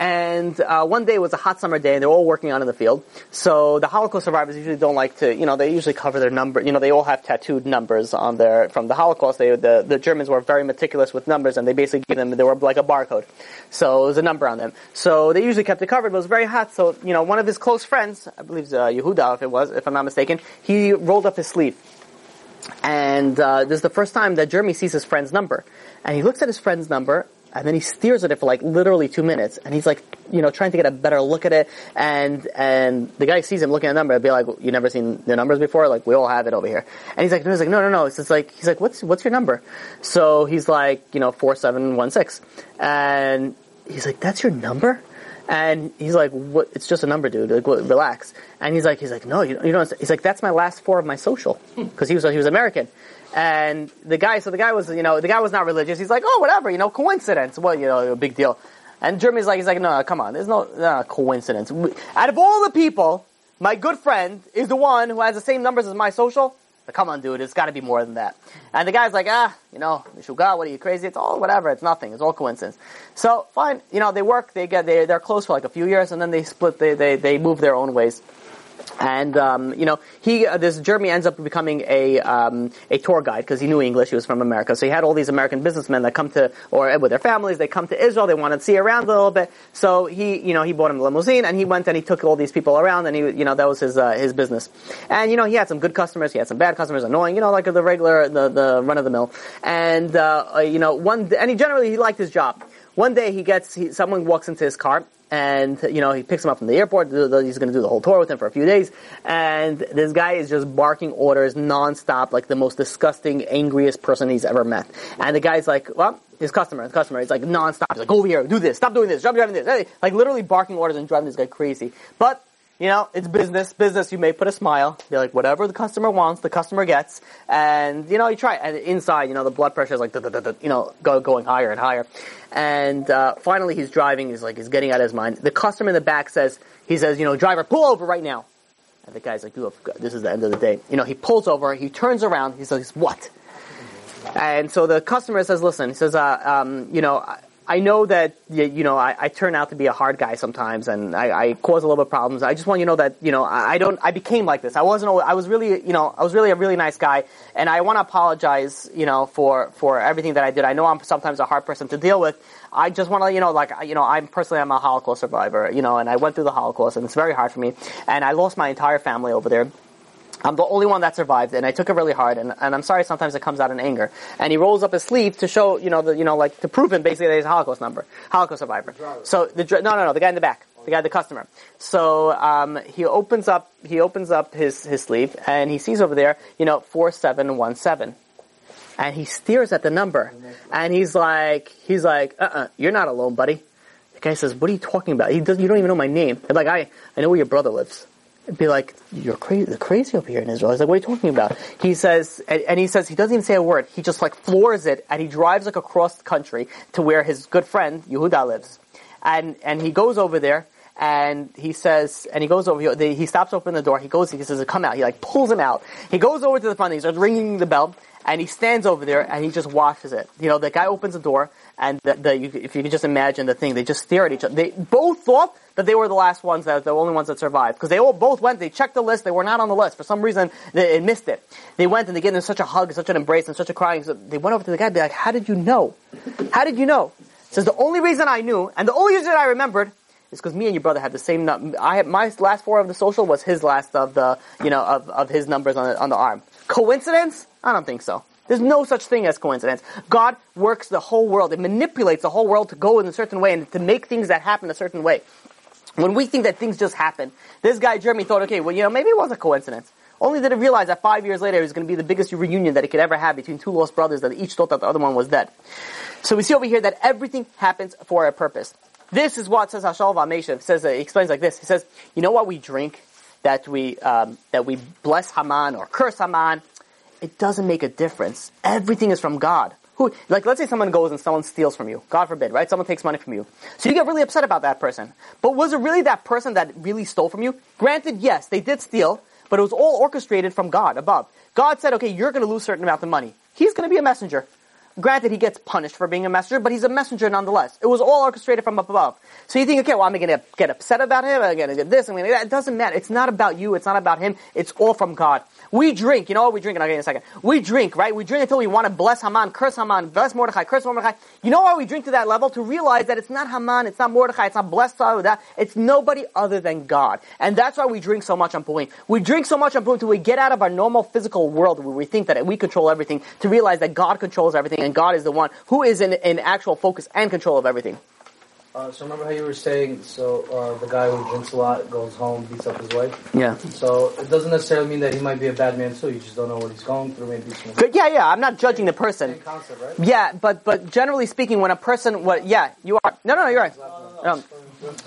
And uh, one day was a hot summer day, and they're all working out in the field. So the Holocaust survivors usually don't like to, you know, they usually cover their number. You know, they all have tattooed numbers on their from the Holocaust. They, the the Germans were very meticulous with numbers, and they basically gave them they were like a barcode. So it was a number on them. So they usually kept it covered, but it was very hot. So you know, one of his close friends, I believe uh, Yehuda, if it was, if I'm not mistaken, he rolled up his sleeve. And uh, this is the first time that Jeremy sees his friend's number. And he looks at his friend's number, and then he stares at it for like literally two minutes, and he's like, you know, trying to get a better look at it, and and the guy sees him looking at the number, and be like, you never seen the numbers before? Like we all have it over here, and he's like, no, he's like, no, no, no. It's just like he's like, what's what's your number? So he's like, you know, four seven one six, and he's like, that's your number. And he's like, "What? It's just a number, dude. Like, what, relax." And he's like, "He's like, no, you, you don't." He's like, "That's my last four of my social," because he was he was American. And the guy, so the guy was, you know, the guy was not religious. He's like, "Oh, whatever, you know, coincidence. Well, you know, a big deal." And Jeremy's like, he's like, "No, come on. There's no, no coincidence. Out of all the people, my good friend is the one who has the same numbers as my social." Like, come on, dude, it's got to be more than that. And the guy's like, ah, you know, Mishuga, what are you crazy? It's all whatever. It's nothing. It's all coincidence. So fine, you know, they work. They get they they're close for like a few years, and then they split. They they they move their own ways. And um, you know, he uh, this Jeremy ends up becoming a um, a tour guide because he knew English. He was from America, so he had all these American businessmen that come to or with their families. They come to Israel. They want to see around a little bit. So he you know he bought him a limousine and he went and he took all these people around and he you know that was his uh, his business. And you know he had some good customers. He had some bad customers, annoying. You know like the regular the the run of the mill. And uh, you know one and he generally he liked his job. One day he gets he, someone walks into his car and you know he picks him up from the airport. He's going to do the whole tour with him for a few days, and this guy is just barking orders nonstop, like the most disgusting, angriest person he's ever met. And the guy's like, "Well, his customer, his customer, he's like nonstop. He's like, go over here, do this, stop doing this, stop driving this, like literally barking orders and driving this guy crazy." But you know, it's business. Business, you may put a smile. Be like, whatever the customer wants, the customer gets. And, you know, you try. And inside, you know, the blood pressure is like, you know, go, going higher and higher. And, uh, finally he's driving. He's like, he's getting out of his mind. The customer in the back says, he says, you know, driver, pull over right now. And the guy's like, this is the end of the day. You know, he pulls over, he turns around, he says, what? And so the customer says, listen, he says, uh, um, you know, I know that you know I, I, turn out to be a hard guy sometimes, and I, I, cause a little bit of problems. I just want you to know that you know I, I don't. I became like this. I wasn't. I was really you know I was really a really nice guy, and I want to apologize you know for for everything that I did. I know I'm sometimes a hard person to deal with. I just want to you know like you know I'm personally I'm a Holocaust survivor you know, and I went through the Holocaust, and it's very hard for me, and I lost my entire family over there. I'm the only one that survived, and I took it really hard, and, and I'm sorry sometimes it comes out in anger. And he rolls up his sleeve to show, you know, the, you know, like, to prove him basically that he's a Holocaust number, Holocaust survivor. So, the, no, no, no, the guy in the back, the guy, the customer. So, um, he opens up, he opens up his, his sleeve, and he sees over there, you know, 4717. And he stares at the number, and he's like, he's like, uh-uh, you're not alone, buddy. The guy says, what are you talking about? He does, you don't even know my name. Like, I, I know where your brother lives be like, "You're crazy, crazy over here in Israel." He's like, "What are you talking about?" He says, and, and, he says he doesn't even say a word. He just like floors it, and he drives like across the country to where his good friend Yehuda lives, and and he goes over there. And he says, and he goes over, he, he stops open the door, he goes, he says, come out. He like pulls him out. He goes over to the front, he starts ringing the bell, and he stands over there and he just watches it. You know, the guy opens the door, and the, the you, if you could just imagine the thing, they just stare at each other. They both thought that they were the last ones, that the only ones that survived, because they all both went. They checked the list. They were not on the list for some reason. They, they missed it. They went and they gave them such a hug, such an embrace, and such a crying. So they went over to the guy. Be like, "How did you know? How did you know?" Says the only reason I knew, and the only reason I remembered, is because me and your brother had the same. I had, my last four of the social was his last of the you know of, of his numbers on the, on the arm. Coincidence? I don't think so. There's no such thing as coincidence. God works the whole world. It manipulates the whole world to go in a certain way and to make things that happen a certain way. When we think that things just happen, this guy Jeremy thought, okay, well, you know, maybe it was a coincidence. Only did he realize that five years later it was going to be the biggest reunion that he could ever have between two lost brothers that each thought that the other one was dead. So we see over here that everything happens for a purpose. This is what says Hashal Vameshev says. Uh, he explains like this. He says, "You know what we drink that we um, that we bless Haman or curse Haman it doesn't make a difference. Everything is from God. Who, like, let's say someone goes and someone steals from you. God forbid, right? Someone takes money from you. So you get really upset about that person. But was it really that person that really stole from you? Granted, yes, they did steal, but it was all orchestrated from God above. God said, okay, you're going to lose certain amount of money. He's going to be a messenger. Granted, he gets punished for being a messenger, but he's a messenger nonetheless. It was all orchestrated from up above. So you think, okay, well, I'm going to get upset about him. I'm going to get this. I'm going to get that. It doesn't matter. It's not about you. It's not about him. It's all from God. We drink. You know what we drink? And I'll get in a second. We drink, right? We drink until we want to bless Haman, curse Haman, bless Mordechai, curse Mordechai. You know why we drink to that level? To realize that it's not Haman, it's not Mordechai, it's not blessed that. It's nobody other than God. And that's why we drink so much on Purim. We drink so much on Purim until we get out of our normal physical world where we think that we control everything to realize that God controls everything, and God is the one who is in, in actual focus and control of everything. Uh, so remember how you were saying, so uh, the guy who drinks a lot goes home, beats up his wife. Yeah. So it doesn't necessarily mean that he might be a bad man too. You just don't know what he's going through. Maybe Good. Yeah, yeah. I'm not judging the person. same concept, right? Yeah, but but generally speaking, when a person, what? Yeah, you are. No, no, no you're right. Um,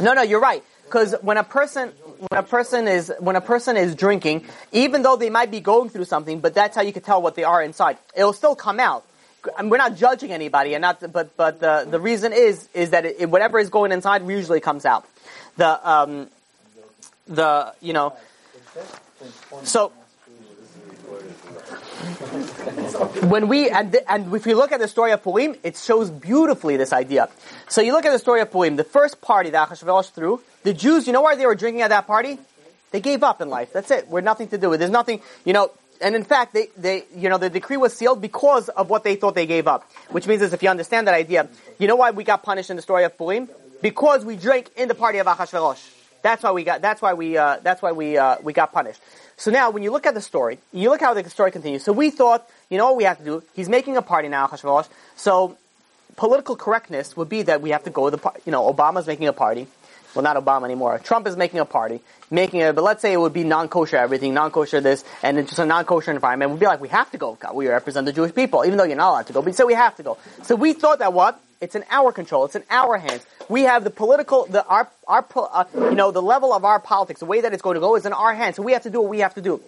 no, no, you're right. Because when a person, when a person is, when a person is drinking, even though they might be going through something, but that's how you can tell what they are inside. It'll still come out. And we're not judging anybody, and not, but but the the reason is is that it, whatever is going inside usually comes out. The um, the you know, so when we and, and if you look at the story of Purim, it shows beautifully this idea. So you look at the story of Purim, the first party that Achashverosh threw, the Jews, you know why they were drinking at that party? They gave up in life. That's it. We're nothing to do with. There's nothing, you know. And in fact, they, they, you know, the decree was sealed because of what they thought they gave up. Which means is if you understand that idea, you know why we got punished in the story of Purim? Because we drank in the party of Achashverosh. That's why we got. That's why we. Uh, that's why we. Uh, we got punished. So now, when you look at the story, you look how the story continues. So we thought, you know what we have to do? He's making a party now, Achashverosh. So political correctness would be that we have to go to the. You know, Obama's making a party. Well, not Obama anymore. Trump is making a party, making it. But let's say it would be non-kosher everything, non-kosher this, and it's just a non-kosher environment. We'd be like, we have to go. God, we represent the Jewish people, even though you're not allowed to go. But so we have to go. So we thought that what? It's in our control. It's in our hands. We have the political, the our our uh, you know the level of our politics, the way that it's going to go is in our hands. So we have to do what we have to do.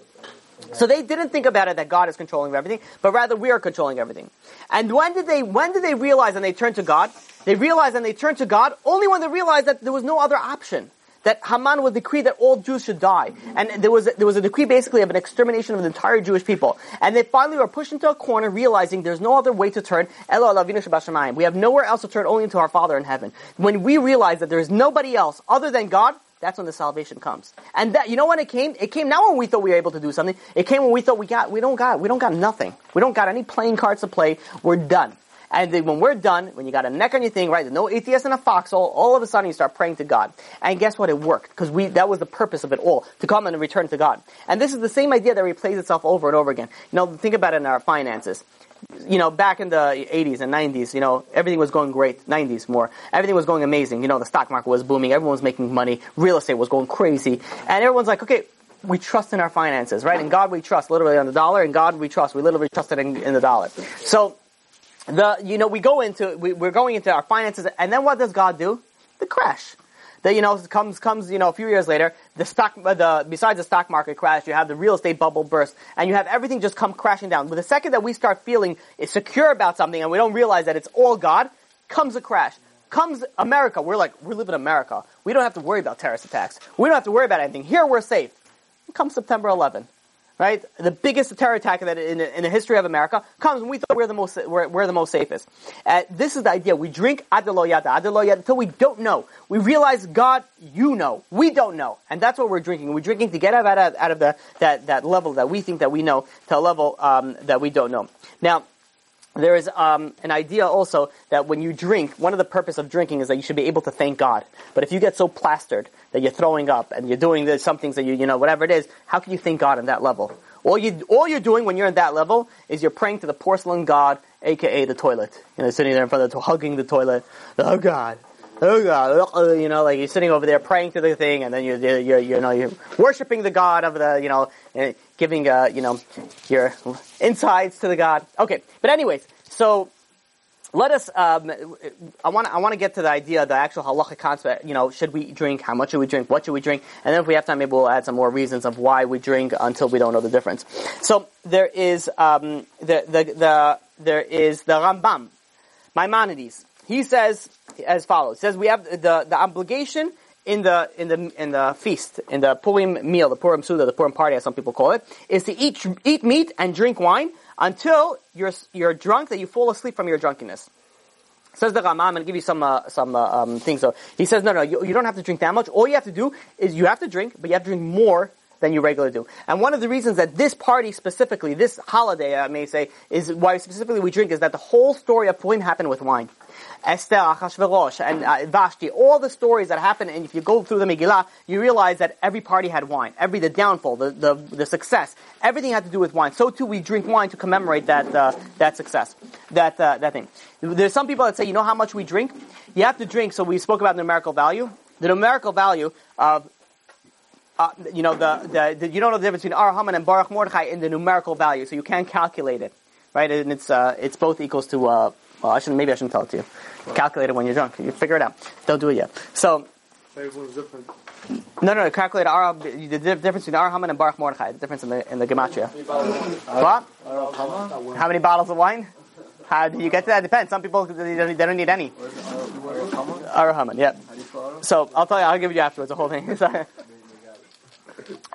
So they didn't think about it that God is controlling everything, but rather we are controlling everything. And when did they when did they realize and they turned to God? They realized and they turned to God only when they realized that there was no other option. That Haman would decree that all Jews should die, and there was a, there was a decree basically of an extermination of the entire Jewish people. And they finally were pushed into a corner, realizing there's no other way to turn. We have nowhere else to turn, only into our Father in heaven. When we realize that there is nobody else other than God, that's when the salvation comes. And that you know when it came? It came not when we thought we were able to do something. It came when we thought we got we don't got we don't got nothing. We don't got any playing cards to play. We're done. And then when we're done, when you got a neck on your thing, right, no atheist in a foxhole, all of a sudden you start praying to God. And guess what? It worked. Because we, that was the purpose of it all, to come and return to God. And this is the same idea that replays itself over and over again. You know, think about it in our finances you know, back in the 80s and 90s, you know, everything was going great. 90s more. Everything was going amazing. You know, the stock market was booming. Everyone was making money. Real estate was going crazy. And everyone's like, okay, we trust in our finances, right? In God we trust, literally on the dollar. In God we trust. We literally trusted in, in the dollar. So, the, you know, we go into, we, we're going into our finances, and then what does God do? The crash. That, you know, comes, comes, you know, a few years later, the stock, uh, the, besides the stock market crash, you have the real estate bubble burst, and you have everything just come crashing down. But the second that we start feeling secure about something and we don't realize that it's all God, comes a crash. Comes America. We're like, we live in America. We don't have to worry about terrorist attacks. We don't have to worry about anything. Here we're safe. Comes September 11 right? The biggest terror attack that in, in the history of America comes when we thought we're the most we're, we're the most safest. Uh, this is the idea. We drink adelo yada adelo yada until we don't know. We realize God, you know, we don't know, and that's what we're drinking. We're drinking to get out of, out of the that that level that we think that we know to a level um, that we don't know. Now. There is um, an idea also that when you drink, one of the purpose of drinking is that you should be able to thank God. But if you get so plastered that you're throwing up and you're doing the, some things that you, you know, whatever it is, how can you thank God on that level? All you, all you're doing when you're in that level is you're praying to the porcelain God, aka the toilet. You know, sitting there in front of the, hugging the toilet. Oh God. Oh God, you know, like you're sitting over there praying to the thing, and then you're, you're, you're you know, you're worshiping the God of the, you know, eh, giving, uh, you know, your insides to the God. Okay, but anyways, so let us. Um, I want. I want to get to the idea, the actual halacha concept. You know, should we drink? How much should we drink? What should we drink? And then, if we have time, maybe we'll add some more reasons of why we drink until we don't know the difference. So there is um, the, the the there is the Rambam, Maimonides. He says as follows: he says we have the the obligation in the in the in the feast in the Purim meal, the Purim Seudah, the Purim party, as some people call it, is to eat eat meat and drink wine until you're you're drunk that you fall asleep from your drunkenness. Says the Rama, I'm going to give you some uh, some uh, um, things. So he says, no, no, you, you don't have to drink that much. All you have to do is you have to drink, but you have to drink more than you regularly do. And one of the reasons that this party specifically, this holiday, I may say, is why specifically we drink is that the whole story of Purim happened with wine. Esther, Achashverosh, and uh, Vashti, all the stories that happen, and if you go through the Megillah, you realize that every party had wine. Every, the downfall, the, the, the success, everything had to do with wine. So too, we drink wine to commemorate that, uh, that success, that, uh, that thing. There's some people that say, you know how much we drink? You have to drink, so we spoke about numerical value. The numerical value of uh, you know, the, the, the, you don't know the difference between Ar and Baruch Mordechai in the numerical value, so you can't calculate it, right? And it's uh, it's both equals to. Uh, well, I shouldn't. Maybe I shouldn't tell it to you. Calculate it when you're drunk. You figure it out. Don't do it yet. So. No, no, no. Calculate Ar, the difference between Ar Haman and Baruch Mordechai. The difference in the in the gematria. What? How many bottles of wine? How do you get to that? Depends. Some people they don't, they don't need any. Ar Haman, yeah. So I'll tell you. I'll give you afterwards the whole thing.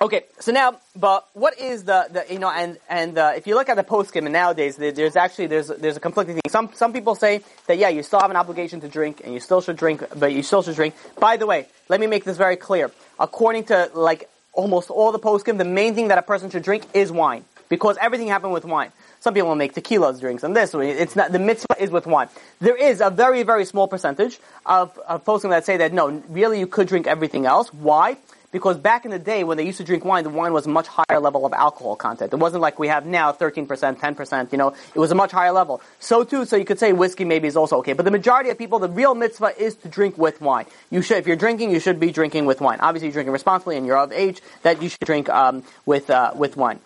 Okay, so now, but what is the, the you know, and and uh, if you look at the poskim and nowadays, there's actually there's there's a conflicting thing. Some some people say that yeah, you still have an obligation to drink, and you still should drink, but you still should drink. By the way, let me make this very clear. According to like almost all the poskim, the main thing that a person should drink is wine, because everything happened with wine. Some people will make tequilas drinks and this. It's not the mitzvah is with wine. There is a very very small percentage of, of poskim that say that no, really you could drink everything else. Why? Because back in the day when they used to drink wine, the wine was a much higher level of alcohol content. It wasn't like we have now, 13%, 10%, you know, it was a much higher level. So too, so you could say whiskey maybe is also okay. But the majority of people, the real mitzvah is to drink with wine. You should, if you're drinking, you should be drinking with wine. Obviously you're drinking responsibly and you're of age, that you should drink, um, with, uh, with wine.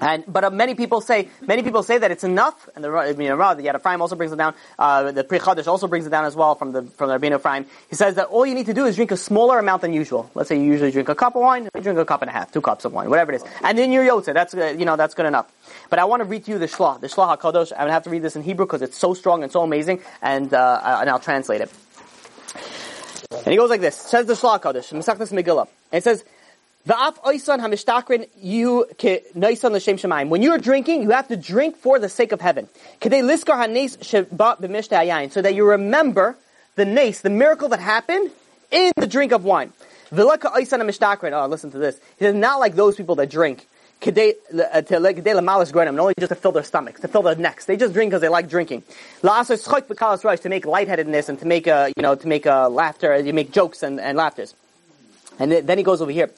And but uh, many people say many people say that it's enough, and the I mean, the Yad also brings it down. Uh, the Pri Chadash also brings it down as well from the from the Rabbeinu Ephraim. He says that all you need to do is drink a smaller amount than usual. Let's say you usually drink a cup of wine, drink a cup and a half, two cups of wine, whatever it is, and then you're yotze. That's uh, you know that's good enough. But I want to read to you the Shlah, the Shlah Hakadosh. I'm gonna have to read this in Hebrew because it's so strong and so amazing, and uh, and I'll translate it. And he goes like this: says the Shlah Hakadosh, Masechtas Megillah. It says. Hamishtakrin you. When you're drinking, you have to drink for the sake of heaven. So that you remember the nace, the miracle that happened in the drink of wine. Oh, listen to this. He says, not like those people that drink. Gronim, only just to fill their stomachs, to fill their necks. They just drink because they like drinking. To make lightheadedness and to make, uh, you know, to make, uh, laughter, you make jokes and, and laughters. And then he goes over here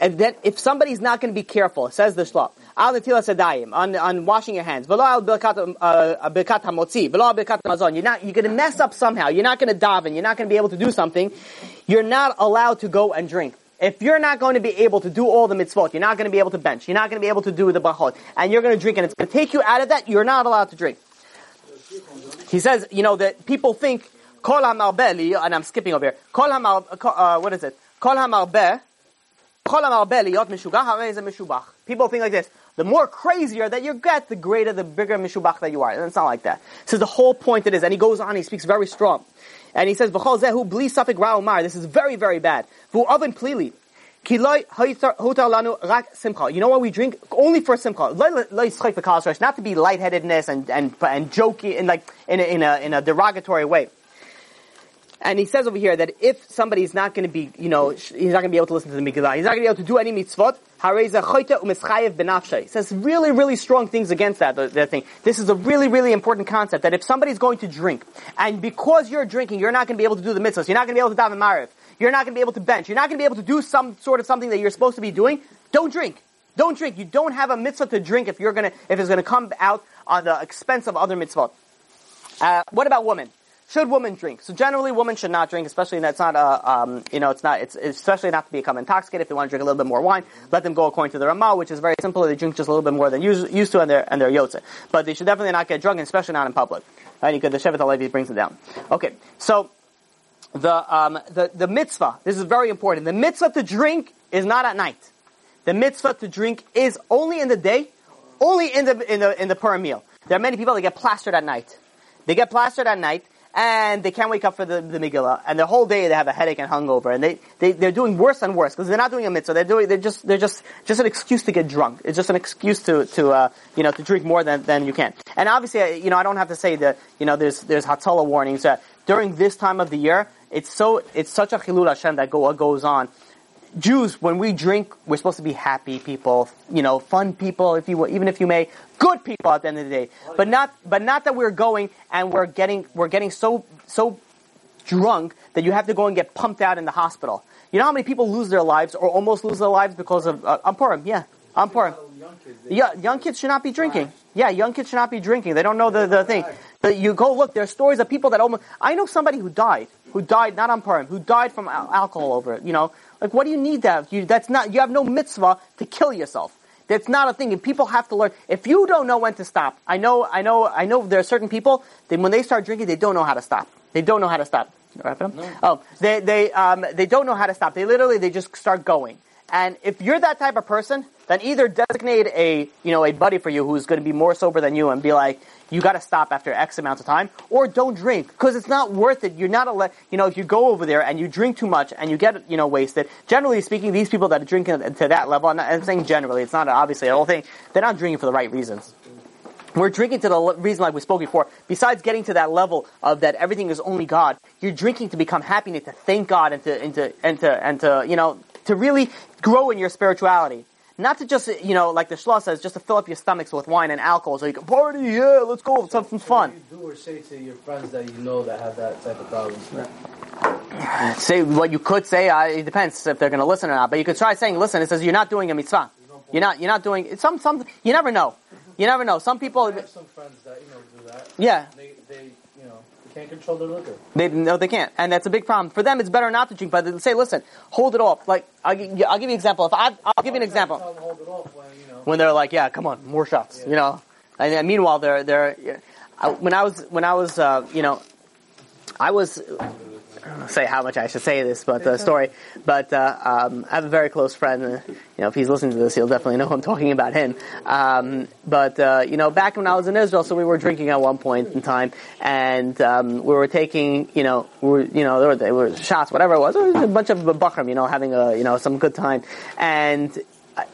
and then if somebody's not going to be careful, says the shlah, al on on washing your hands, al uh. You're not you're going to mess up somehow. You're not going to daven. You're not going to be able to do something. You're not allowed to go and drink. If you're not going to be able to do all the mitzvot, you're not going to be able to bench, you're not going to be able to do the brachot, and you're going to drink, and it's going to take you out of that, you're not allowed to drink. He says, you know, that people think, kol ha-marbeh, and I'm skipping over here, kol ha uh, what is it? Kol ha-marbeh, People think like this. The more crazier that you get, the greater, the bigger mishubach that you are. And it's not like that. So the whole point it is, and he goes on, he speaks very strong. And he says, This is very, very bad. You know what we drink? Only for simcha. Not to be lightheadedness and, and, and jokey and like in a, in a, in a derogatory way. And he says over here that if somebody's not going to be, you know, he's not going to be able to listen to the Megillah, he's not going to be able to do any mitzvot, he says really, really strong things against that, that thing. This is a really, really important concept that if somebody's going to drink, and because you're drinking, you're not going to be able to do the mitzvahs, you're not going to be able to daven mariv, you're not going to be able to bench, you're not going to be able to do some sort of something that you're supposed to be doing, don't drink. Don't drink. You don't have a mitzvah to drink if you're gonna, if it's gonna come out on the expense of other mitzvot. Uh, what about women? Should women drink? So generally, women should not drink, especially that's not a, um, you know, it's not, it's, especially not to become intoxicated. If they want to drink a little bit more wine, let them go according to the Ramah, which is very simple. They drink just a little bit more than used, used to, and they're and they're yotze. But they should definitely not get drunk, especially not in public. Right? Because the Shevet Halevi brings it down. Okay, so the um, the the mitzvah. This is very important. The mitzvah to drink is not at night. The mitzvah to drink is only in the day, only in the in the in the per meal. There are many people that get plastered at night. They get plastered at night and they can't wake up for the, the Megillah, and the whole day they have a headache and hungover, and they, they, they're doing worse and worse, because they're not doing a mitzvah, they're doing, they're just, they're just, just an excuse to get drunk. It's just an excuse to, to, uh, you know, to drink more than, than you can. And obviously, uh, you know, I don't have to say that, you know, there's, there's Hatzalah warnings that during this time of the year, it's so, it's such a chilul Hashem that go, goes on Jews, when we drink, we're supposed to be happy people, you know, fun people, if you will, even if you may, good people at the end of the day. But not, but not that we're going and we're getting, we're getting so, so drunk that you have to go and get pumped out in the hospital. You know how many people lose their lives or almost lose their lives because of uh, Ampurim? Yeah, Ampurim. Yeah, young kids should not be drinking. Yeah, young kids should not be drinking. They don't know the, the thing. But you go look, there are stories of people that almost, I know somebody who died, who died, not on Purim, who died from al- alcohol over it, you know. Like, what do you need that? You, that's not, you have no mitzvah to kill yourself. That's not a thing. And people have to learn. If you don't know when to stop, I know, I know, I know there are certain people that when they start drinking, they don't know how to stop. They don't know how to stop. Wrap it up? Oh, they, they, um, they don't know how to stop. They literally, they just start going. And if you're that type of person, then either designate a, you know, a buddy for you who's going to be more sober than you and be like, you got to stop after X amount of time, or don't drink because it's not worth it. You're not a, you know, if you go over there and you drink too much and you get, you know, wasted. Generally speaking, these people that are drinking to that level, and I'm saying generally, it's not obviously a whole thing. They're not drinking for the right reasons. We're drinking to the reason, like we spoke before. Besides getting to that level of that everything is only God, you're drinking to become happy and to thank God and to and to and to and to you know to really grow in your spirituality. Not to just, you know, like the Shlah says, just to fill up your stomachs with wine and alcohol so you can party, yeah, let's go, have some fun. What do you do or say to your friends that you know that have that type of problem? Say what you could say, uh, it depends if they're going to listen or not, but you could try saying, listen, it says you're not doing a mitzvah. You're not, you're not doing, some, some, you never know. You never know. Some people, I have some friends that, you know, do that. yeah, They, they, you know, they can't control their liquor. They no, they can't, and that's a big problem for them. It's better not to drink, but they say, "Listen, hold it off." Like I'll, I'll give you an example. If I, I'll give you an example hold it off when, you know. when they're like, "Yeah, come on, more shots," you know. And meanwhile, they're they're. I, when I was when I was uh, you know, I was. I say how much I should say this, but the story. But uh, um, I have a very close friend. Uh, you know, if he's listening to this, he'll definitely know I'm talking about him. Um, but uh, you know, back when I was in Israel, so we were drinking at one point in time, and um, we were taking, you know, we were, you know, there were, there were shots, whatever it was. It was a bunch of bachurim, you know, having a, you know, some good time, and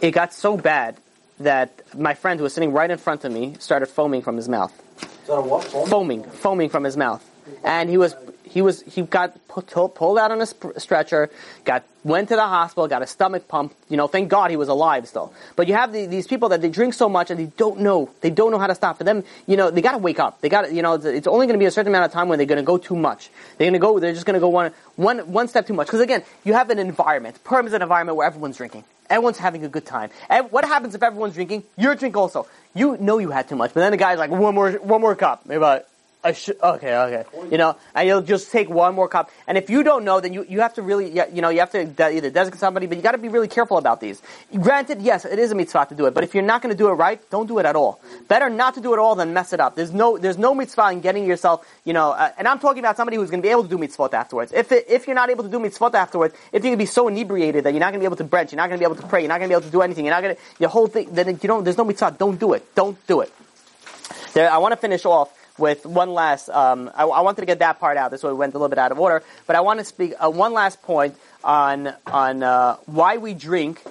it got so bad that my friend who was sitting right in front of me started foaming from his mouth Is that foaming, foaming from his mouth, and he was he was he got pu- pulled out on a stretcher, got went to the hospital, got a stomach pump. You know, thank God he was alive still. But you have the, these people that they drink so much and they don't know they don't know how to stop. For them, you know, they got to wake up. They got you know, it's, only going to be a certain amount of time when they're going to go too much. They're going to go. They're just going to go one one one step too much. Because again, you have an environment. Purim is an environment where everyone's drinking. Everyone's having a good time. And what happens if everyone's drinking? You're drinking also. You know you had too much, but then the guy's like, one more, one more cup. Maybe Okay, okay. You know, and you'll just take one more cup. And if you don't know, then you, you have to really, you know, you have to de- either designate somebody, but you got to be really careful about these. Granted, yes, it is a mitzvah to do it, but if you're not going to do it right, don't do it at all. Better not to do it all than mess it up. There's no, there's no mitzvah in getting yourself, you know, uh, and I'm talking about somebody who's going to be able to do mitzvot afterwards. If it, if you're not able to do mitzvot afterwards, if you're going to be so inebriated that you're not going to be able to branch, you're not going to be able to pray, you're not going to be able to do anything, you're not going to, your whole thing, then you don't, there's no mitzvah. Don't do it. Don't do it. There, I want to finish off with one last. Um, I, I wanted to get that part out. This way, we went a little bit out of order. But I want to speak uh, one last point on on uh, why we drink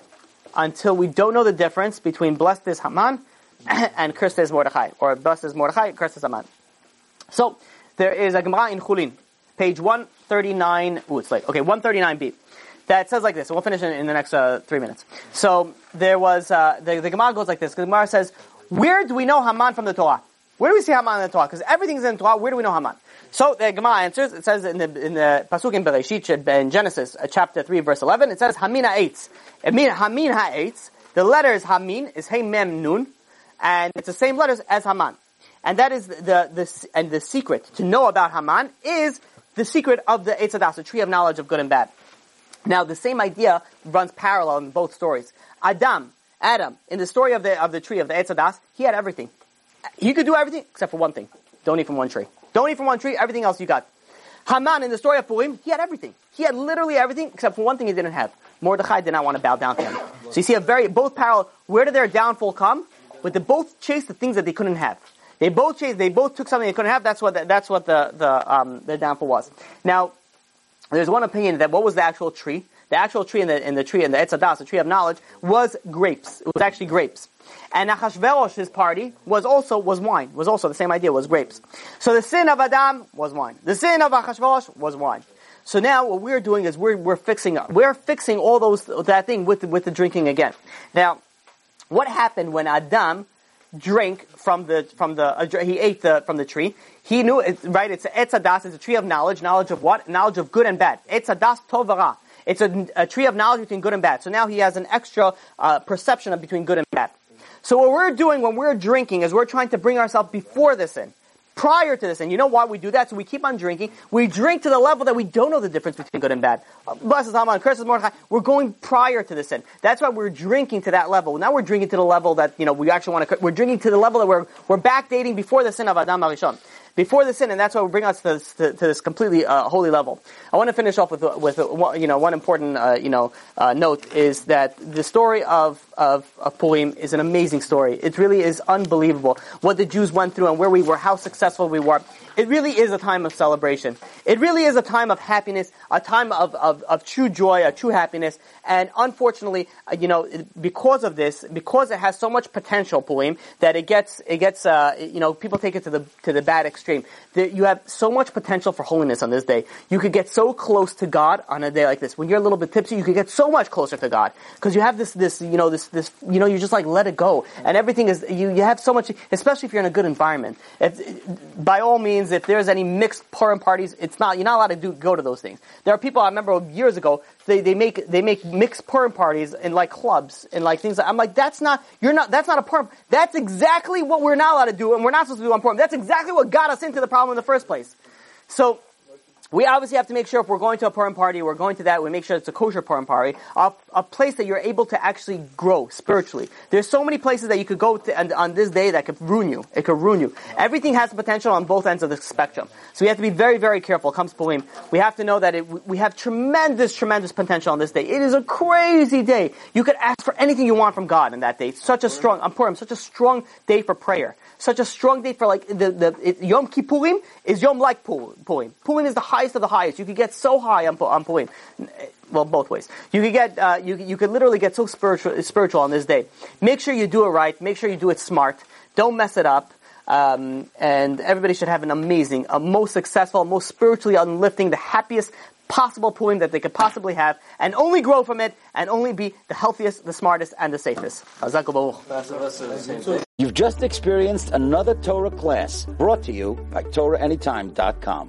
until we don't know the difference between blessed is Haman and cursed is Mordechai, or blessed is Mordechai, cursed is Haman. So there is a Gemara in Chulin, page one thirty nine. Ooh, it's late. Okay, one thirty nine b. That says like this. and We'll finish in, in the next uh, three minutes. So there was uh, the, the Gemara goes like this. The Gemara says, "Where do we know Haman from the Torah? Where do we see Haman in the Torah? Because everything's in the Torah. Where do we know Haman?" So the Gemara answers. It says in the in the pasuk in Bereshit in Genesis uh, chapter three verse eleven. It says Hamin ha'etz. It means Hamin ha'etz. The letters Hamin is Hey Mem Nun, and it's the same letters as Haman. And that is the the and the secret to know about Haman is the secret of the Eitz Hadas, the tree of knowledge of good and bad. Now, the same idea runs parallel in both stories. Adam, Adam, in the story of the of the tree of the Eitz Hadas, he had everything. He could do everything except for one thing: don't eat from one tree. Don't eat from one tree. Everything else you got. Haman, in the story of Purim, he had everything. He had literally everything except for one thing he didn't have. Mordechai did not want to bow down to him. So you see a very both parallel. Where did their downfall come? But they both chased the things that they couldn't have. They both chased. They both took something they couldn't have. That's what the, that's what the the um, the downfall was. Now, there's one opinion that what was the actual tree? The actual tree in the in the tree in the Eitz Hadas, the tree of knowledge, was grapes. It was actually grapes. And Achashverosh's party was also was wine. Was also the same idea. Was grapes. So the sin of Adam was wine. The sin of Achashverosh was wine. So now what we're doing is we're, we're fixing up. we're fixing all those that thing with the, with the drinking again. Now, what happened when Adam drank from the from the uh, he ate the from the tree? He knew it, right. It's Etz Adas. It's a tree of knowledge. Knowledge of what? Knowledge of good and bad. Etz Adas Tovara. It's a, a, tree of knowledge between good and bad. So now he has an extra uh, perception of between good and bad. So what we're doing when we're drinking is we're trying to bring ourselves before this sin, prior to this. sin. you know why we do that? So we keep on drinking. We drink to the level that we don't know the difference between good and bad. Blesses Haman, curses Mordechai. We're going prior to the sin. That's why we're drinking to that level. Now we're drinking to the level that, you know, we actually want to, we're drinking to the level that we're, we're backdating before the sin of Adam Arishon before the sin, and that's what will bring us to this, to, to this completely uh, holy level. I want to finish off with with you know one important uh, you know uh, note is that the story of, of of Purim is an amazing story. It really is unbelievable what the Jews went through and where we were, how successful we were. It really is a time of celebration. It really is a time of happiness, a time of, of, of true joy, a true happiness. And unfortunately, uh, you know, because of this, because it has so much potential, Purim, that it gets, it gets, uh, you know, people take it to the, to the bad extreme. That you have so much potential for holiness on this day. You could get so close to God on a day like this. When you're a little bit tipsy, you could get so much closer to God. Because you have this, this, you know, this, this, you know, you just like let it go. And everything is, you, you have so much, especially if you're in a good environment. If, by all means, if there's any mixed Purim parties, it's not, you're not allowed to do, go to those things. There are people, I remember years ago, they, they make, they make mixed Purim parties in like clubs and like things. Like, I'm like, that's not, you're not, that's not a Purim. That's exactly what we're not allowed to do and we're not supposed to do on Purim. That's exactly what got us into the problem in the first place. So, we obviously have to make sure if we're going to a Purim party, we're going to that, we make sure it's a kosher Purim party, a, a, place that you're able to actually grow spiritually. There's so many places that you could go to and on this day that could ruin you. It could ruin you. Everything has the potential on both ends of the spectrum. So we have to be very, very careful. Comes Purim. We have to know that it, we have tremendous, tremendous potential on this day. It is a crazy day. You could ask for anything you want from God in that day. It's such a strong, on Purim, such a strong day for prayer such a strong date for like the, the it, Yom Kippurim is Yom like Purim. Purim is the highest of the highest. You could get so high on, on Purim. Well, both ways. You could get uh, you you could literally get so spiritual spiritual on this day. Make sure you do it right. Make sure you do it smart. Don't mess it up. Um, and everybody should have an amazing, a most successful, most spiritually uplifting, the happiest possible Purim that they could possibly have, and only grow from it, and only be the healthiest, the smartest, and the safest. You've just experienced another Torah class brought to you by TorahAnytime.com.